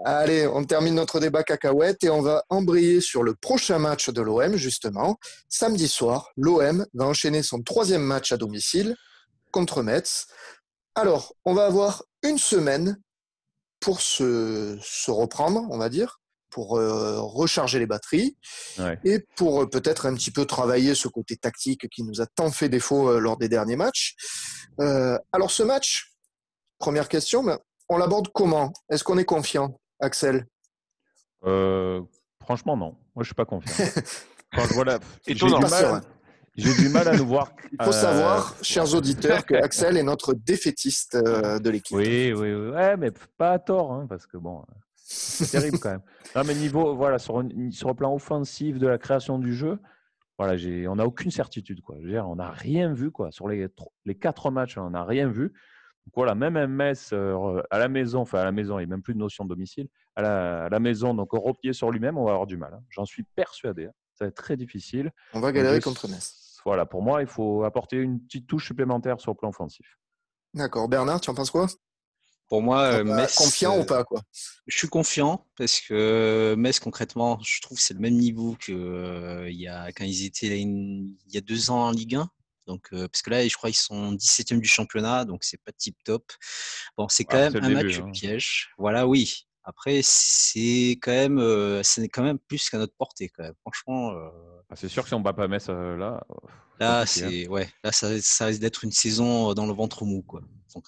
Allez, on termine notre débat cacahuète et on va embrayer sur le prochain match de l'OM, justement. Samedi soir, l'OM va enchaîner son troisième match à domicile contre Metz. Alors, on va avoir une semaine pour se, reprendre, on va dire, pour euh, recharger les batteries et pour euh, peut-être un petit peu travailler ce côté tactique qui nous a tant fait défaut euh, lors des derniers matchs. alors ce match, première question, mais on l'aborde comment? Est-ce qu'on est confiant, Axel? Franchement, non. Moi, je suis pas confiant. Vois la... J'ai du, mal... du mal à nous voir. Il faut savoir, chers auditeurs, que Axel est notre défaitiste de l'équipe. Oui, oui, oui. Ouais, mais pas à tort, hein, parce que bon, c'est terrible quand même. Non, mais niveau, voilà, sur, sur le plan offensif de la création du jeu, voilà, on n'a aucune certitude. Quoi. Je veux dire, on n'a rien vu. Quoi. Sur les, les quatre matchs, on n'a rien vu. Donc voilà, même Metz euh, à la maison, enfin à la maison, il n'y a même plus de notion de domicile, à la, à la maison, donc replié sur lui-même, on va avoir du mal. Hein. J'en suis persuadé. Hein. Ça va être très difficile. On va galérer contre Metz. Voilà, pour moi, il faut apporter une petite touche supplémentaire sur le plan offensif. D'accord. Bernard, tu en penses quoi? Pour moi, euh, Metz. Confiant ou pas quoi? Je suis confiant parce que Metz, concrètement, je trouve c'est le même niveau que euh, il y a, quand ils étaient il y a deux ans en Ligue 1. Donc, euh, parce que là, je crois qu'ils sont 17e du championnat, donc c'est pas tip top. Bon, c'est quand même un match hein. piège. Voilà, oui. Après, c'est quand même, euh, quand même plus qu'à notre portée, quand même. Franchement. Euh, ah, c'est sûr que si on bat pas Metz là. Là, hein. c'est ouais. Là, ça, ça risque d'être une saison dans le ventre mou, quoi.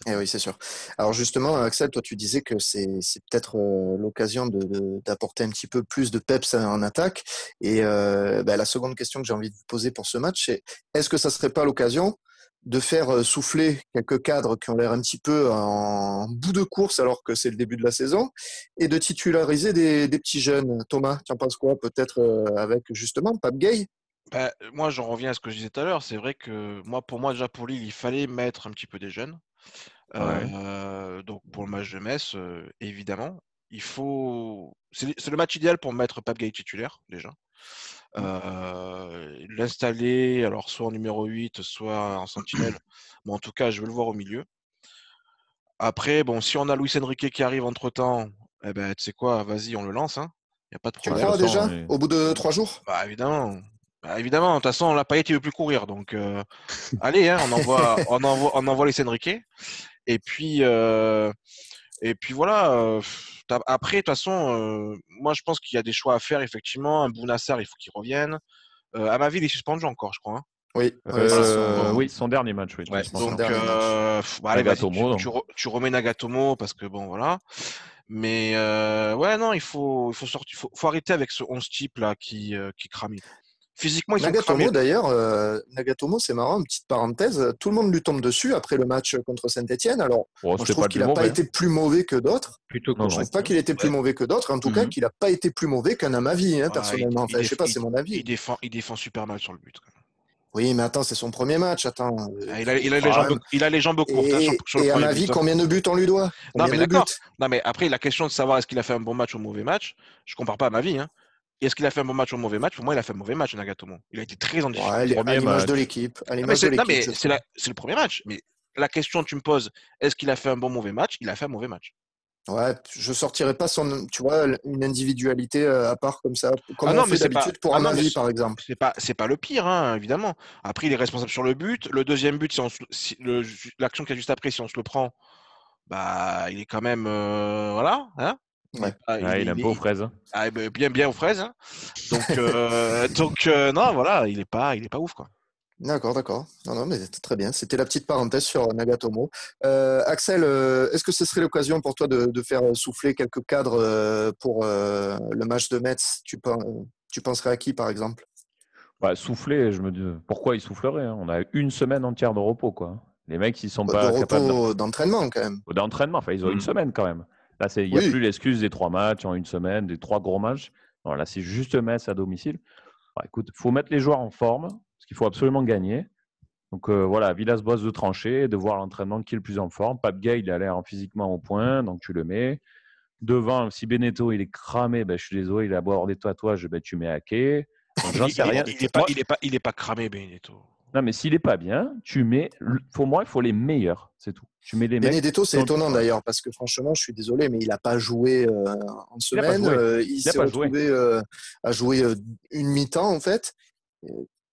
Eh oui, c'est sûr. Alors justement, Axel, toi, tu disais que c'est peut-être l'occasion d'apporter un petit peu plus de peps en attaque. Et bah, la seconde question que j'ai envie de vous poser pour ce match, c'est est-ce que ça serait pas l'occasion de faire souffler quelques cadres qui ont l'air un petit peu en bout de course alors que c'est le début de la saison et de titulariser des, petits jeunes. Thomas, tu en penses quoi Peut-être avec justement Pape Gay bah, moi, j'en reviens à ce que je disais tout à l'heure. C'est vrai que moi, pour moi, déjà pour Lille, il fallait mettre un petit peu des jeunes. donc pour le match de Metz, évidemment, il faut. C'est le match idéal pour mettre Pape Gay titulaire déjà. Mmh. L'installer, alors soit en numéro 8, soit en sentinelle. Bon, en tout cas, je veux le voir au milieu. Après, bon, si on a Luis Enrique qui arrive entre temps, eh ben, tu sais quoi, vas-y, on le lance. Hein. Il a pas de Tu crois déjà Au bout de trois jours? Bah évidemment. Bah, évidemment, de toute façon, la paillette, il veut plus courir. Donc, euh, allez, hein, on, envoie, on, envoie, on envoie les Enrique. Et puis, euh, et puis voilà. Euh, après, de toute façon, moi, je pense qu'il y a des choix à faire, effectivement. Un Bounassar, il faut qu'il revienne. à ma vie, il est suspendu encore, je crois. Hein. Oui, son... oui, son dernier match. Oui, donc, bah, allez, tu, tu, remets Nagatomo parce que bon, voilà. Mais ouais, non, il faut, il faut, sortir, faut, faut arrêter avec ce 11 type là qui, qui crame. Physiquement, ils Nagatomo, d'ailleurs, euh, Nagatomo, c'est marrant, une petite parenthèse, tout le monde lui tombe dessus après le match contre Saint-Etienne. Alors, je trouve qu'il n'a pas été plus mauvais que d'autres. Plutôt je ne trouve pas qu'il était plus mauvais que d'autres, en tout cas mhm. qu'il n'a pas été plus mauvais qu'un Amavi, hein, personnellement. enfin, je sais pas, c'est mon avis. Il défend, il défend super mal sur le but. Oui, mais attends, c'est son premier match. Attends. Ah, il, a, il, a les jambes, il, a, les jambes, courtes. Hein, et, sur, et à ma vie, hein. combien de buts on lui doit? Non, mais d'accord. Non, mais après, la question de savoir est-ce qu'il a fait un bon match ou un mauvais match, je compare pas à ma vie. Hein. Est-ce qu'il a fait un bon match ou un mauvais match? Pour moi, il a fait un mauvais match, Nagatomo. Il a été très en difficulté. Ouais, à l'image de l'équipe. mais c'est le premier match. Mais la question que tu me poses, est-ce qu'il a fait un bon mauvais match? Il a fait un mauvais match. Ouais, je sortirais pas son, tu vois, une individualité euh, à part comme ça, comme ah non, on fait d'habitude pour un ah avis, par exemple. C'est pas, c'est pas le pire, hein, évidemment. Après, il est responsable sur le but. Le deuxième but, si l'action qui a juste après, si on se le prend, bah, il est quand même, euh, voilà, hein Ouais. Ah, il, aime pas aux fraises. Hein. Ah, bien, bien aux fraises. Hein. Donc, euh, donc euh, non, voilà, il est pas, il est pas ouf, quoi. D'accord, d'accord. Non, non, mais très bien. C'était la petite parenthèse sur Nagatomo. Euh, Axel, est-ce que ce serait l'occasion pour toi de, faire souffler quelques cadres pour le match de Metz? Tu, tu penserais à qui, par exemple? Bah, Souffler, je me dis, pourquoi ils souffleraient hein? On a une semaine entière de repos, quoi. Les mecs, ils sont bah, pas de repos d'entraînement, quand même. D'entraînement, enfin, ils ont une mmh. semaine, quand même. Là, il n'y a plus l'excuse des trois matchs en une semaine, des trois gros matchs. là, c'est juste Metz à domicile. écoute, il faut mettre les joueurs en forme, parce qu'il faut absolument gagner. Donc euh, voilà, Villas-Boas de trancher, de voir l'entraînement qui est le plus en forme. Pape Gay, il a l'air physiquement au point, donc tu le mets. Devant, si Beneteau il est cramé, ben, je suis désolé, il a beau avoir des tatouages, ben, tu mets Ake. J'en sais rien. Il n'est pas, il est pas, il est pas cramé, Benedetto. Non, mais s'il n'est pas bien, tu mets. Pour moi, il faut les meilleurs, c'est tout. Tu mets les Benedetto, c'est étonnant d'ailleurs, parce que franchement, je suis désolé, mais il n'a pas joué euh, en semaine. Euh, il, s'est retrouvé euh, à jouer une mi-temps, en fait.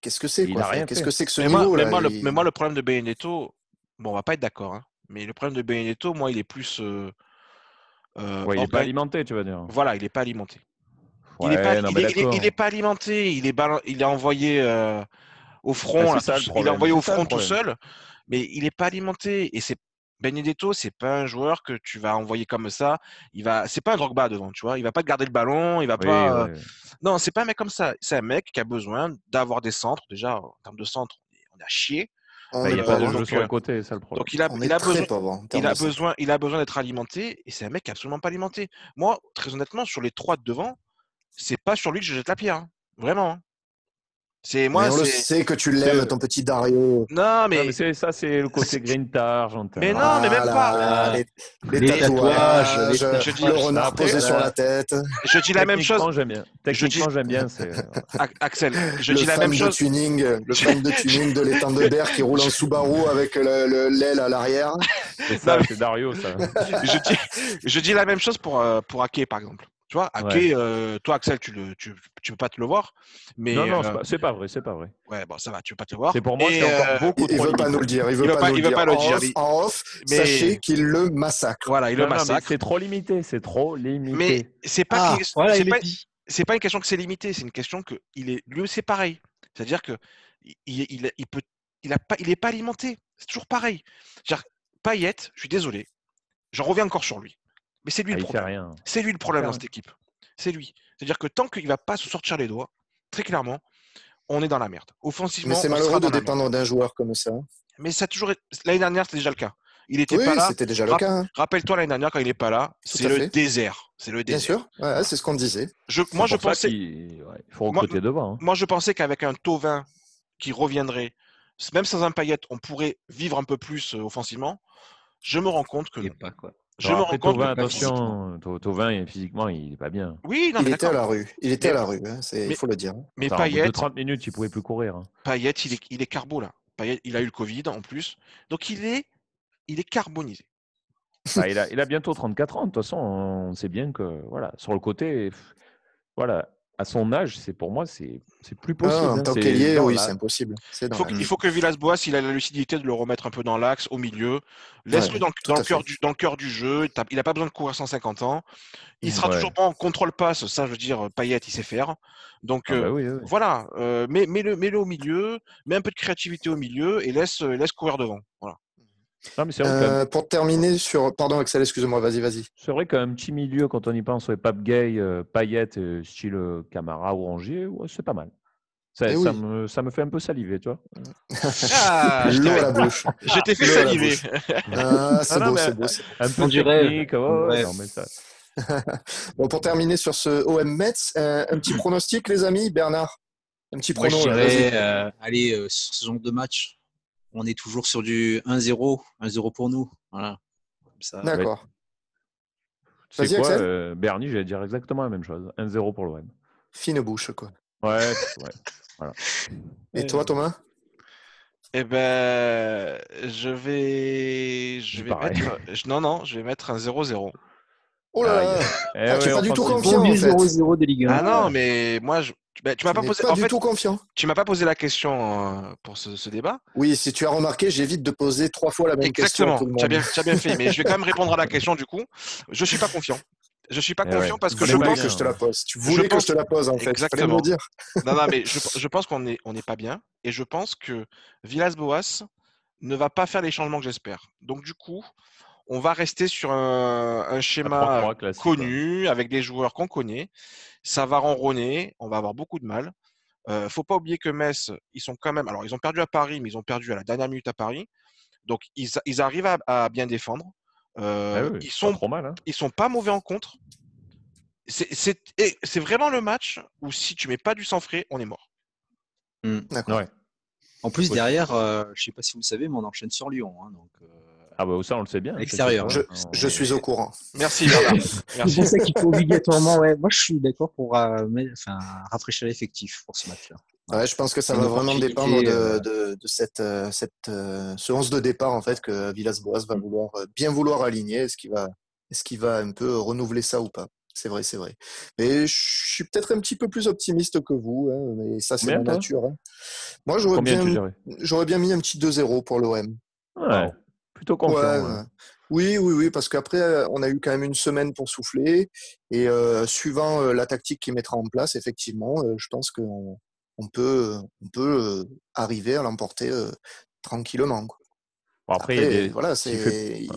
Qu'est-ce que c'est Qu'est-ce que c'est que ce niveau mais, moi, le, mais moi, le problème de Benedetto, bon, on va pas être d'accord, hein, mais le problème de Benedetto, moi, il est plus. il n'est pas alimenté, tu vas dire. Voilà, il n'est pas alimenté. il n'est pas, pas, alimenté, il est, il est envoyé au front, il est envoyé au front tout seul, mais il n'est pas alimenté. Et c'est Benedetto, c'est pas un joueur que tu vas envoyer comme ça. Il va, c'est pas un Drogba devant, tu vois. Il va pas garder le ballon, il va pas. Euh, non, c'est pas un mec comme ça. C'est un mec qui a besoin d'avoir des centres. Déjà, en termes de centre, on est à chier. Bah, il n'y a pas de jeu sur les côtés, c'est le problème. Donc il a, il a besoin, il a besoin, il a besoin d'être alimenté et c'est un mec qui est absolument pas alimenté. Moi, très honnêtement, sur les trois de devant, c'est pas sur lui que je jette la pierre, hein. vraiment. Hein. C'est moi. on le sait que tu l'aimes, ton petit Dario. Non, mais, c'est ça, c'est le côté Grintage. Mais non, mais même pas. les, les, tatouages, je dis, le renard posé sur la tête. Je dis la même chose. J'aime bien. Techniquement, j'aime bien. Axel, je dis la même chose. Tuning, le fan de tuning de l'étang de Berre qui roule en Subaru avec l'aile à l'arrière. C'est ça, c'est Dario, ça. je dis la même chose pour euh, pour Ake, par exemple. Tu vois, Ake, euh, toi, Axel, tu ne tu, tu peux pas te le voir. Mais, non, non, euh, c'est pas, vrai, c'est pas vrai. Ouais, bon, ça va, tu peux pas te le voir. C'est pour moi, c'est encore euh, beaucoup il, trop. Il veut pas nous le dire. Il veut, pas, nous il veut pas le dire. En off, mais... sachez qu'il le massacre. Voilà, il le massacre. C'est trop limité, c'est trop limité. Mais c'est pas, ah, voilà, c'est pas, pas, une question que c'est limité, c'est une question que il est, lui, c'est pareil. C'est-à-dire que il, il, il, peut, il a pas, il est pas alimenté. C'est toujours pareil. Payet, je suis désolé, j'en reviens encore sur lui. Mais c'est lui ah, le problème. C'est lui le problème dans cette équipe c'est lui. C'est-à-dire que tant qu'il ne va pas se sortir les doigts, très clairement, on est dans la merde. Offensivement, mais c'est malheureux de dépendre d'un joueur comme ça. Mais ça a toujours l'année dernière, c'était déjà le cas. Il était pas là. C'était déjà le cas. Hein. Rappelle-toi l'année dernière quand il n'est pas là, c'est le désert. C'est le désert. Bien sûr, c'est ce qu'on disait. moi, je pensais. Il... faut recruter devant. Hein. Moi, je pensais qu'avec un Tovin qui reviendrait, même sans un paillette, on pourrait vivre un peu plus euh, offensivement. Je me rends compte que. Pas, quoi. Je me rends compte attention, Tovin, physiquement, il n'est pas bien. Oui, il était à la rue. Il était à la rue, hein, il faut le dire. Hein. Mais Payet. De 30 minutes, il pouvait plus courir. Hein. Payet, il est, il est carbo là. Payet, il a eu le Covid en plus. Donc il est, il est carbonisé. Bah, il, a, il, a, bientôt 34 ans. De toute façon, on sait bien que voilà, sur le côté, voilà, à son âge, c'est pour moi, c'est plus ah, possible. en hein, tant qu'ailier, oui, c'est impossible. Il faut, il faut que Villas-Boas, il a la lucidité de le remettre un peu dans l'axe, au milieu. Laisse-le dans, dans, le cœur du, dans le cœur du jeu. Il n'a pas besoin de courir 150 ans. Il sera toujours pas en contrôle passe. Ça, je veux dire, Payet, il sait faire. Donc ah bah euh, voilà, euh, mets-le mets au milieu, mets un peu de créativité au milieu et laisse, laisse courir devant. Voilà. Euh, pour terminer sur. Pardon, Axel, excuse-moi, vas-y, vas-y. C'est vrai qu'un petit milieu, quand on y pense, ouais, Pape Gay, euh, Payet, euh, style euh, Camara ou Rangier, ouais, c'est pas mal. Ça, eh ça, me, ça, me, fait un peu saliver, tu vois. Ah, je à la bouche. Je t'ai fait saliver. Ah, c'est beau, c'est beau. Un peu technique. Oh, ouais. non, mais ça... bon, pour terminer sur ce OM Metz, un, un petit pronostic, les amis, Bernard? Un petit pronostic. Allez, saison de match, on est toujours sur du 1-0, 1-0 pour nous. Voilà. D'accord. C'est quoi, euh, Bernie, j'allais dire exactement la même chose. 1-0 pour l'OM. Fine bouche, quoi. Ouais, ouais. Voilà. Et toi, Thomas? Eh ben, je vais, je vais mettre, non, non, je vais mettre un 0-0. Oh là là ah, Tu n'es pas du tout confiant, en fait. 0-0 des Ligue Ah non, mais moi, je, bah, tu m'as pas posé. Pas du tout confiant. Tu m'as pas posé la question euh, pour ce, débat. Oui, si tu as remarqué, j'évite de poser trois fois la même question. Exactement. Tu as bien, as bien fait, mais je vais quand même répondre à la question du coup. Je suis pas confiant. Je suis pas eh confiant parce que je pense que je te la pose. Tu voulais que je te la pose en fait. Exactement. Me dire. non, non, mais je, je pense qu'on est, on n'est pas bien et je pense que Villas-Boas ne va pas faire les changements que j'espère. Donc du coup, on va rester sur un, un schéma connu avec des joueurs qu'on connaît ça va ronronner, on va avoir beaucoup de mal. Euh, faut pas oublier que Metz, ils sont quand même. Alors, ils ont perdu à Paris, mais ils ont perdu à la dernière minute à Paris. Donc, ils, ils arrivent à, bien défendre. Euh, ah ils sont pas trop mal. Hein. Ils sont pas mauvais en contre. C'est vraiment le match où si tu mets pas du sang frais, on est mort. Mmh. D'accord. En plus, derrière, euh, je sais pas si vous le savez, mais on enchaîne sur Lyon. Hein, donc, euh, ah bah ça on le sait bien. Extérieur. Je, je, suis au courant. Merci. Merci. C'est pour ça qu'il faut obligatoirement. Ouais, moi je suis d'accord pour euh, enfin, rafraîchir l'effectif pour ce match-là. Ouais, je pense que ça va vraiment dépendre de, euh, de, de cette, euh, cette, ce 11 de départ en fait que Villas-Boas va vouloir bien vouloir aligner. Est-ce qu'il va, est-ce qu'il va un peu renouveler ça ou pas? C'est vrai, c'est vrai. Mais je suis peut-être un petit peu plus optimiste que vous, hein, mais ça c'est la nature. Hein. Moi j'aurais bien, j'aurais bien mis un petit 2-0 pour l'OM. Ouais. Plutôt confiant. Oui, oui, oui, parce qu'après, euh, on a eu quand même une semaine pour souffler. Et euh, suivant euh, la tactique qu'il mettra en place, effectivement, je pense qu'on on peut, on peut arriver à l'emporter tranquillement. après, voilà, c'est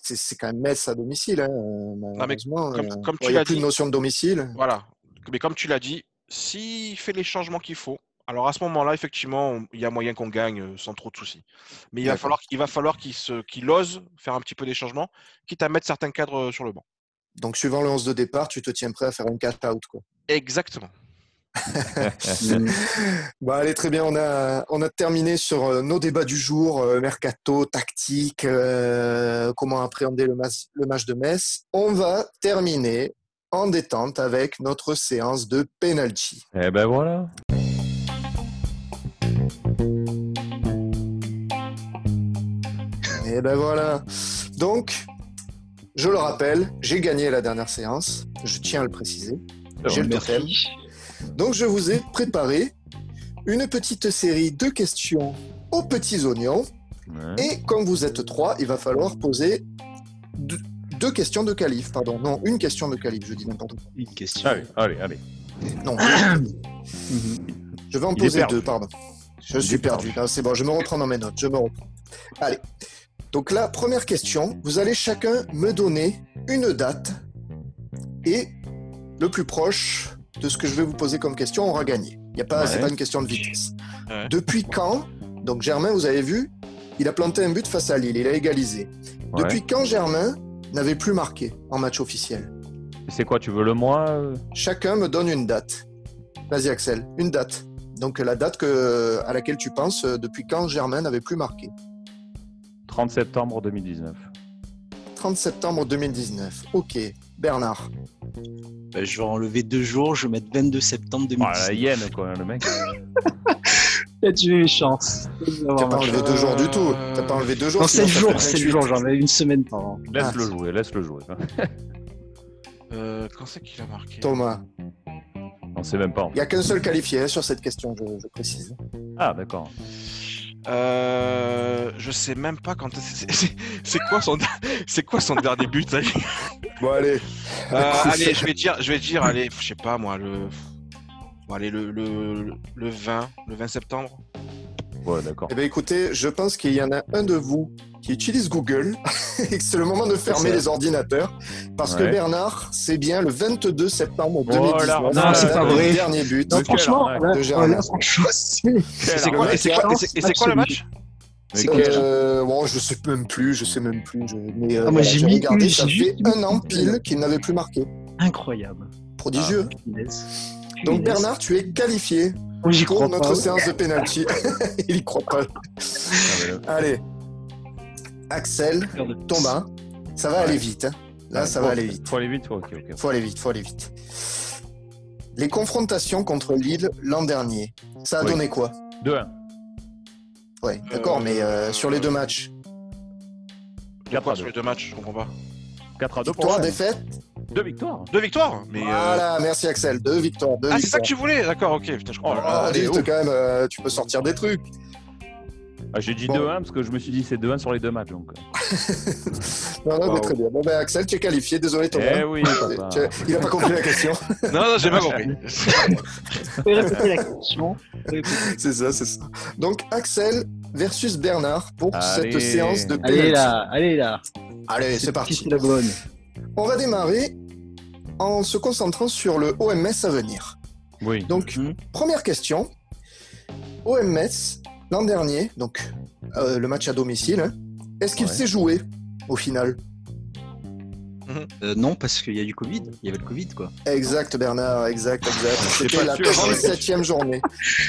c'est quand même Metz à domicile. Hein, mais comme, tu l'as dit, plus de notion de domicile. Voilà. Mais comme tu l'as dit, s'il fait les changements qu'il faut, alors à ce moment-là, effectivement, il y a moyen qu'on gagne euh, sans trop de soucis. Mais il va falloir, il va falloir qu'il ose faire un petit peu des changements, quitte à mettre certains cadres euh, sur le banc. Donc, suivant le 11 de départ, tu te tiens prêt à faire un cash-out. Exactement. bon, allez, très bien. On a, on a terminé sur euh, nos débats du jour, mercato, tactique, comment appréhender le match, le match de Metz. On va terminer en détente avec notre séance de penalty. Eh ben voilà. Et ben voilà. Donc, je le rappelle, j'ai gagné la dernière séance. Je tiens à le préciser. J'ai le totem. Donc, je vous ai préparé une petite série de questions aux petits oignons. Et comme vous êtes trois, il va falloir poser deux, questions de calife. Pardon, non, une question de calife, je dis n'importe quoi. Une question. Allez, allez, allez. Non. je vais en poser deux, pardon. Je suis perdu. C'est bon, je me reprends dans mes notes. Je me reprends. Allez. Donc la première question, vous allez chacun me donner une date et le plus proche de ce que je vais vous poser comme question aura gagné. Il y a pas, c'est pas une question de vitesse. Depuis quand Donc Germain, vous avez vu, il a planté un but face à Lille, il a égalisé. Depuis quand Germain n'avait plus marqué en match officiel? C'est quoi Tu veux le mois? Chacun me donne une date. Vas-y Axel, une date. Donc la date que, à laquelle tu penses euh, depuis quand Germain n'avait plus marqué. 30 septembre 2019. 30 septembre 2019. Ok. Bernard. Ben, je vais enlever deux jours, je vais mettre 22 septembre 2019. Ah, la hyène, quoi, le mec. T'as tué mes chances. T'as pas enlevé deux jours du tout. T'as pas enlevé deux jours. Non, 7 jours, 7 jours, j'en avais une semaine par an. Laisse-le ah. jouer, laisse-le jouer. euh, quand c'est qu'il a marqué Thomas. On sait même pas. Il n'y a qu'un seul qualifié hein, sur cette question, je, je précise. Ah, d'accord. Euh, je sais même pas quand. C'est quoi son, c'est quoi son dernier but Bon allez. Euh, allez, je vais dire, je vais dire, allez, je sais pas moi le. Bon, allez le, le, le 20, le 20 septembre. Ouais, d'accord. Eh bien, écoutez, je pense qu'il y en a un de vous qui utilise Google et que c'est le moment de fermer les ordinateurs parce que Bernard, c'est bien le 22 septembre 2019. Oh non, c'est pas vrai. Le dernier but. Non, franchement, c'est quoi, et c'est quoi, le match euh, bon, je sais même plus, je sais même plus. Je... Mais euh, ah, j'ai regardé, ça fait un an pile qu'il n'avait plus marqué. Incroyable. Prodigieux. Ah, Donc Bernard, tu es qualifié pour notre séance de penalty. Il y croit pas. Ah, Allez, Axel, Thomas, ça va aller vite. Hein. Là, ça va aller vite. Faut aller vite, ok, ok. Faut aller vite, faut aller vite. Les confrontations contre Lille l'an dernier, ça a donné quoi? 2-1. Ouais, d'accord, mais euh, sur les deux matchs 4 sur les deux matchs, je comprends pas. 4 à 2 Victoire, défaite Deux victoires. Deux victoires mais euh, Voilà, merci Axel, deux victoires. Deux ah, c'est ça que tu voulais? D'accord, ok. Putain, je comprends. Oh, allez, quand même, euh, tu peux sortir des trucs. Ah, j'ai dit 2-1 parce que je me suis dit c'est 2-1 sur les deux matchs. Donc. non, non, mais très bien. Bon, ben, Axel, tu es qualifié. Désolé, Thomas. Eh oui, Il n'a pas compris la question. non, non, j'ai pas compris. la question. c'est ça, c'est ça. Donc, Axel versus Bernard pour cette séance de penalty. Allez là, allez là. Allez, c'est parti. la bonne. On va démarrer en se concentrant sur le OMS à venir. Oui. Donc, mhm. première question. OMS L'an dernier, donc euh, le match à domicile, hein, est-ce qu'il s'est joué au final euh, non, parce qu'il y a du Covid. Il y avait le Covid, quoi. Exact, Bernard, exact, exact. C'était la 37e journée.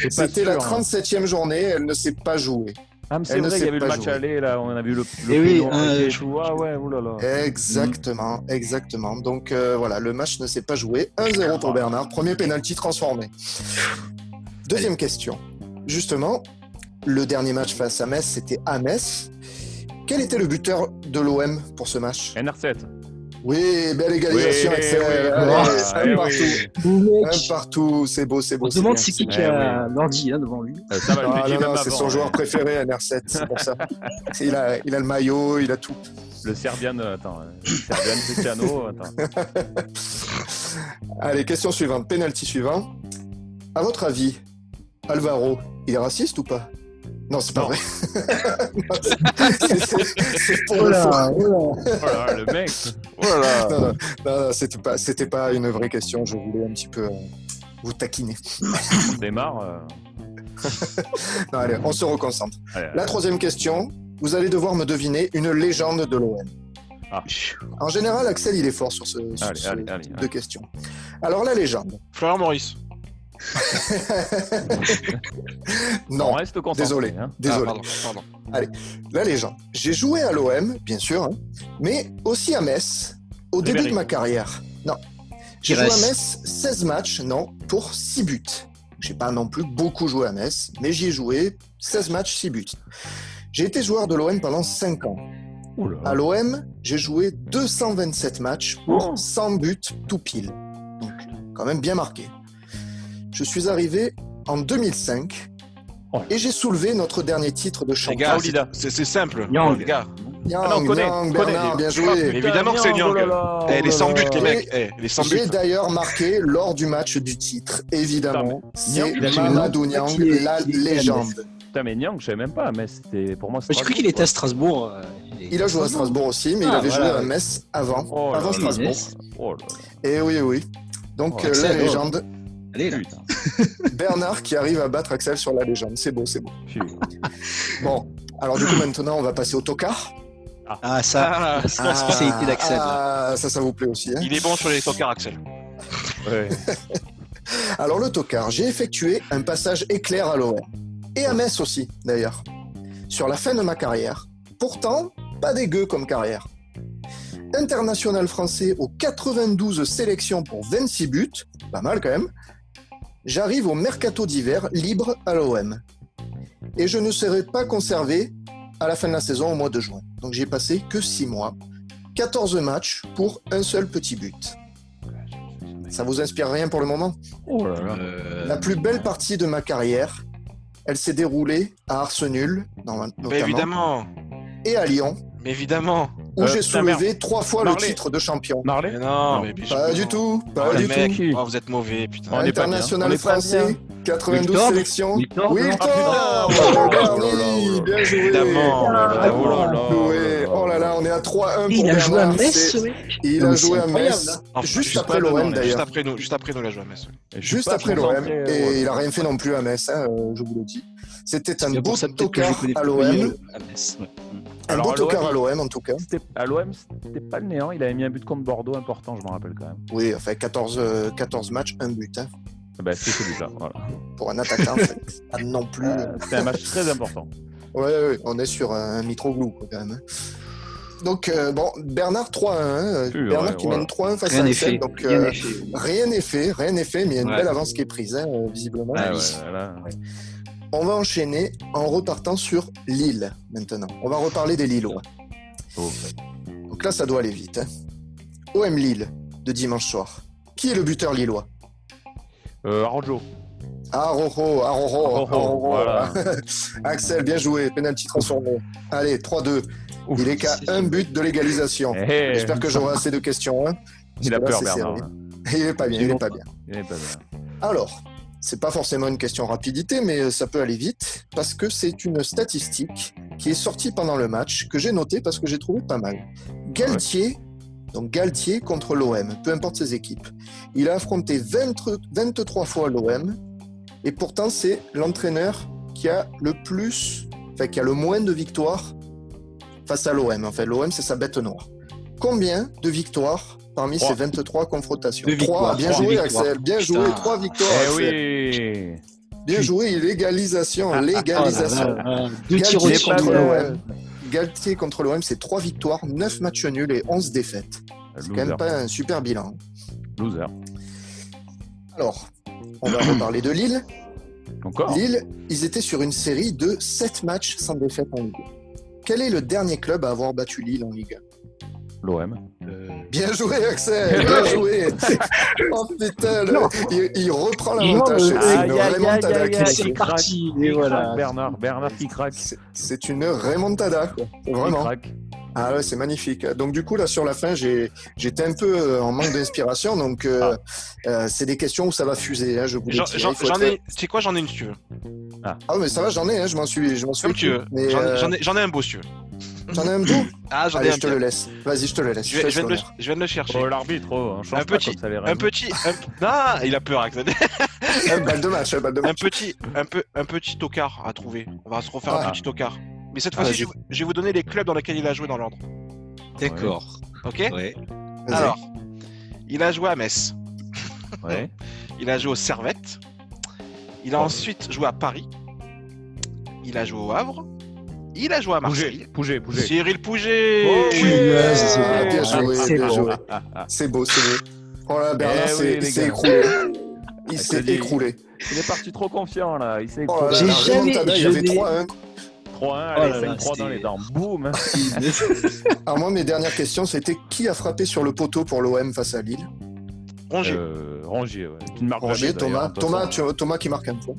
C'était la 37e journée, elle ne s'est pas jouée. Ah, mais c'est vrai, il y avait le match aller, là, on a vu le. le et oui, ah ouais, oulala. Exactement, exactement. Donc euh, voilà, le match ne s'est pas joué. 1-0 pour Bernard, premier penalty transformé. Deuxième question. Justement, le dernier match face à Metz, c'était à Metz. Quel était le buteur de l'OM pour ce match? NR7. Oui, belle égalisation, oui, un partout. Un partout, c'est beau, c'est beau. On se demande c'est qui qui a l'ordi hein, devant lui. Euh, ça va, ah, c'est son joueur préféré, NR7, c'est pour ça. il, a, il a le maillot, il a tout. Le Serbian, euh, attends, euh, le Serbian Cristiano, attends. Allez, question suivante, penalty suivant. À votre avis, Alvaro, il est raciste ou pas? Non, c'est pas vrai. c'est pour le Voilà, le mec. Voilà. Non, non, non, c'était pas, c'était pas une vraie question. Je voulais un petit peu euh, vous taquiner. On démarre. euh, Non, allez, on se reconcentre. allez, La troisième question, vous allez devoir me deviner une légende de l'OM. Ah. En général, Axel, il est fort sur ce, sur Allez, ce allez, allez, type allez. de questions. Alors, la légende. Florian Maurice. On non, reste concentré. désolé. hein. désolé. Ah, pardon, pardon. La légende. J'ai joué à l'OM, bien sûr, hein, mais aussi à Metz au Ribéry. début de ma carrière. Non. J'ai joué à Metz 16 matchs, non, pour 6 buts. J'ai pas non plus beaucoup joué à Metz, mais j'y ai joué 16 matchs, 6 buts. J'ai été joueur de l'OM pendant 5 ans. Là. À l'OM, j'ai joué 227 matchs pour Oh. 100 buts tout pile. Donc, quand même bien marqué. Je suis arrivé en 2005 Oh. et j'ai soulevé notre dernier titre de champion. c'est simple. Yang. Les gars. Yang, Ah non, connais, Yang, connais. Bernard, bien Ah, joué. putain, Évidemment que c'est Yang, oh là là, Eh, oh les 100 là buts, les mecs. Eh, les 100 buts. J'ai d'ailleurs marqué lors du match du titre, évidemment. C'est Mamadou Nyang. La légende. Putain, mais Nyang, je savais même pas, mais c'était pour moi. J'ai cru qu'il était à Strasbourg. euh, Il a joué à Strasbourg aussi, mais il Ah, avait voilà. joué à Metz avant, Oh avant. Strasbourg. Metz. Oh. Et oui, oui. Donc euh, la légende, Allez, là. Putain. Bernard qui arrive à battre Axel sur la légende. C'est beau, c'est beau. Putain. Bon, alors du coup maintenant on va passer au tocard. Ah, ça, Ah, c'est la spécialité d'Axel. là. Ah, ça, ça vous plaît aussi. hein il est bon sur les tocards, Axel. Ouais. Alors le tocard, j'ai effectué un passage éclair à l'OM. Et à Metz aussi, d'ailleurs. Sur la fin de ma carrière. Pourtant, pas dégueu comme carrière. International français aux 92 sélections pour 26 buts, pas mal quand même. J'arrive au mercato d'hiver libre à l'OM. Et je ne serai pas conservé à la fin de la saison au mois de juin. Donc j'ai passé que 6 mois. 14 matchs pour un seul petit but. Ça vous inspire rien pour le moment? Oh là là. Euh, la plus belle partie de ma carrière, elle s'est déroulée à Arsenal, notamment, Mais évidemment. et à Lyon, Mais évidemment. Où Euh, j'ai soulevé trois fois Marley. le titre de champion. Marley Mais non, Non. mais bien Pas du tout, pas Oh, du tout. oh, vous êtes mauvais, putain. On est pas bien, International on est pas français, bien. 92 Victor sélections. Victor, Ah, bien joué Évidemment. Oh là là. Joué. On est à 3-1 pour Il a joué à Metz, Il a joué à Metz, juste après l'OM d'ailleurs. juste après nous, la joue à Metz. Juste après l'OM, et il a rien fait non plus à Metz, hein, euh, je vous le dis. C'était un C'est beau ça peut-être que je tocard à l'OM, un beau à l'OM, tocard à l'OM en tout cas. C'était- À l'OM, c'était pas le néant. Il avait mis un but contre Bordeaux important, je me rappelle quand même. Oui, enfin 14, euh, 14 matchs, un but. hein. Bah, c'est celui-là. Voilà. Pour un attaquant, c'est pas non plus. Euh, C'était un match très important. Ouais, ouais, on est sur un Mitroglou quoi, quand même. hein. Donc, euh, bon, Bernard 3-1. hein, Bernard ouais, qui voilà. mène 3-1 face Rien à n'est Axel. fait. Donc, Rien euh, n'est fait. rien n'est fait, rien n'est fait, mais il y a une Ouais. belle avance qui est prise, hein, euh, visiblement. Ah, là. On va enchaîner en repartant sur Lille maintenant. On va reparler des Lillois. Oh. Donc là, ça doit aller vite. hein. OM Lille de dimanche soir. Qui est le buteur lillois? Euh, Arojo, Arrojo, Arojo. voilà. Axel, bien joué, penalty transformé. Allez, 3-2. Ouf. Il est qu'à un but de l'égalisation. Eh, eh. J'espère que j'aurai assez de questions. hein. Il a peur, Bernard. serré. Il est pas bien, il est pas bien. Il est pas bien. Alors, c'est pas forcément une question rapidité, mais ça peut aller vite parce que c'est une statistique qui est sortie pendant le match que j'ai notée parce que j'ai trouvé pas mal. Galtier, donc Galtier contre l'OM, peu importe ses équipes, il a affronté 20 23 fois l'OM et pourtant c'est l'entraîneur qui a le plus, enfin qui a le moins de victoires face à l'OM. En fait, l'OM c'est sa bête noire. Combien de victoires parmi ces 23 confrontations Deux Trois. victoires, Bien trois joué. Axel. Bien joué. Trois victoires. Eh oui Bien joué. Légalisation. Ah, Légalisation. ah, ah, Deux Galtier contre l'OM. Galtier contre l'OM, c'est trois victoires, 9 matchs nuls et 11 défaites. C'est quand même pas un super bilan. Loser. Alors, on va reparler de Lille. Encore Lille, ils étaient sur une série de 7 matchs sans défaite en Ligue. Quel est le dernier club à avoir battu Lille en Ligue L'OM. Euh, Bien joué, Axel Bien joué Oh putain, le- il, il reprend l'avantage. C'est une c'est parti, et voilà. Bernard, Bernard qui craque. C'est- C'est une remontada, quoi. Vraiment. craque. Ah ouais, c'est magnifique. Donc du coup, là, sur la fin, j'ai- j'étais un peu euh, en manque d'inspiration. Donc, euh, euh, c'est des questions où ça va fuser, hein, je vous le J'en être- ai, tu sais quoi, j'en ai une si tu veux. Ah. ah, mais ça va, j'en ai, hein, je m'en suis, je m'en suis. Comme tu veux. Euh, j'en ai, j'en ai, un beau, si tu veux. J'en ai un beau Ah, j'en ai un. Je te le laisse. Vas-y, je te le laisse. Je, viens, de le, je viens de le chercher. Oh, l'arbitre, oh, un petit, un petit, un... il a peur, Axel. un balle de match, un balle de match. Un petit, un peu, un petit tocard à trouver. On va se refaire un ah. petit tocard. Mais cette fois-ci, je, vais vous donner les clubs dans lesquels il a joué dans l'ordre. D'accord. Ok? Alors, il a joué à Metz. Ouais. il a joué au Servette. Il a ensuite joué à Paris. Il a joué au Havre. Il a joué à Marseille. Pouget, Pouget. Cyril Pouget. Oh, bien joué, bien joué. C'est beau, c'est beau. Oh là, Bernard eh s'est écroulé. Il s'est écroulé. Il est parti trop confiant là. Il s'est écroulé. J'ai jamais. Il y avait 3-1. 3-1, allez, 5-3 dans les dents. Boum Alors moi, mes dernières questions, c'était qui a frappé sur le poteau pour l'OM face à Lille? Rongier. Euh, Rongier, ouais. Qui marque Rongier, Thomas, Thomas, Thomas qui marque un point.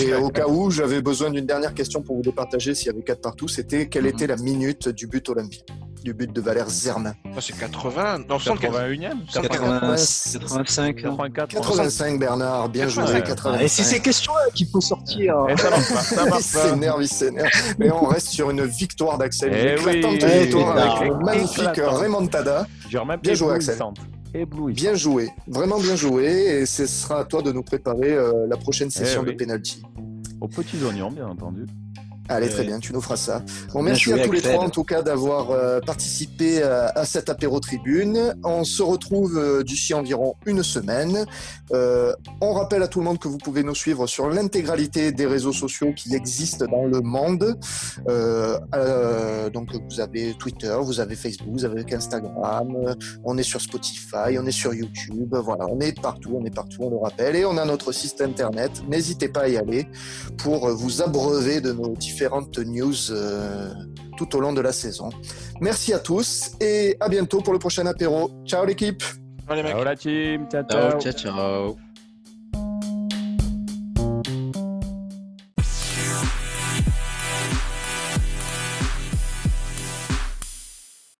Et au cas où, j'avais besoin d'une dernière question pour vous départager s'il y avait 4 partout, c'était quelle mhm. était la minute du but olympique du but de Valère Zermain? Oh, c'est 80, non, 81e 85, 84, 85 Bernard, bien joué, 85. Et c'est ces questions qu'il faut sortir. Et ça marche pas, ça marche il s'énerve, il s'énerve. Mais on reste sur une victoire d'Axel, une eh éclatante victoire avec une magnifique remontada. Bien joué Axel. Bien joué, vraiment bien joué. Et ce sera à toi de nous préparer euh, la prochaine eh session de penalty. Aux petits oignons, bien entendu. Allez, très bien, tu nous feras ça. Bon, merci à tous les trois, en tout cas, d'avoir euh, participé euh, à, cette apéro tribune. On se retrouve euh, d'ici environ une semaine. on rappelle à tout le monde que vous pouvez nous suivre sur l'intégralité des réseaux sociaux qui existent dans le monde. donc, vous avez Twitter, vous avez Facebook, vous avez Instagram, on est sur Spotify, on est sur YouTube. Voilà, on est partout, on est partout, on le rappelle. Et on a notre site internet. N'hésitez pas à y aller pour vous abreuver de nos différents différentes news euh, tout au long de la saison. Merci à tous et à bientôt pour le prochain apéro. Ciao l'équipe. Ciao la team. ciao. ciao. ciao.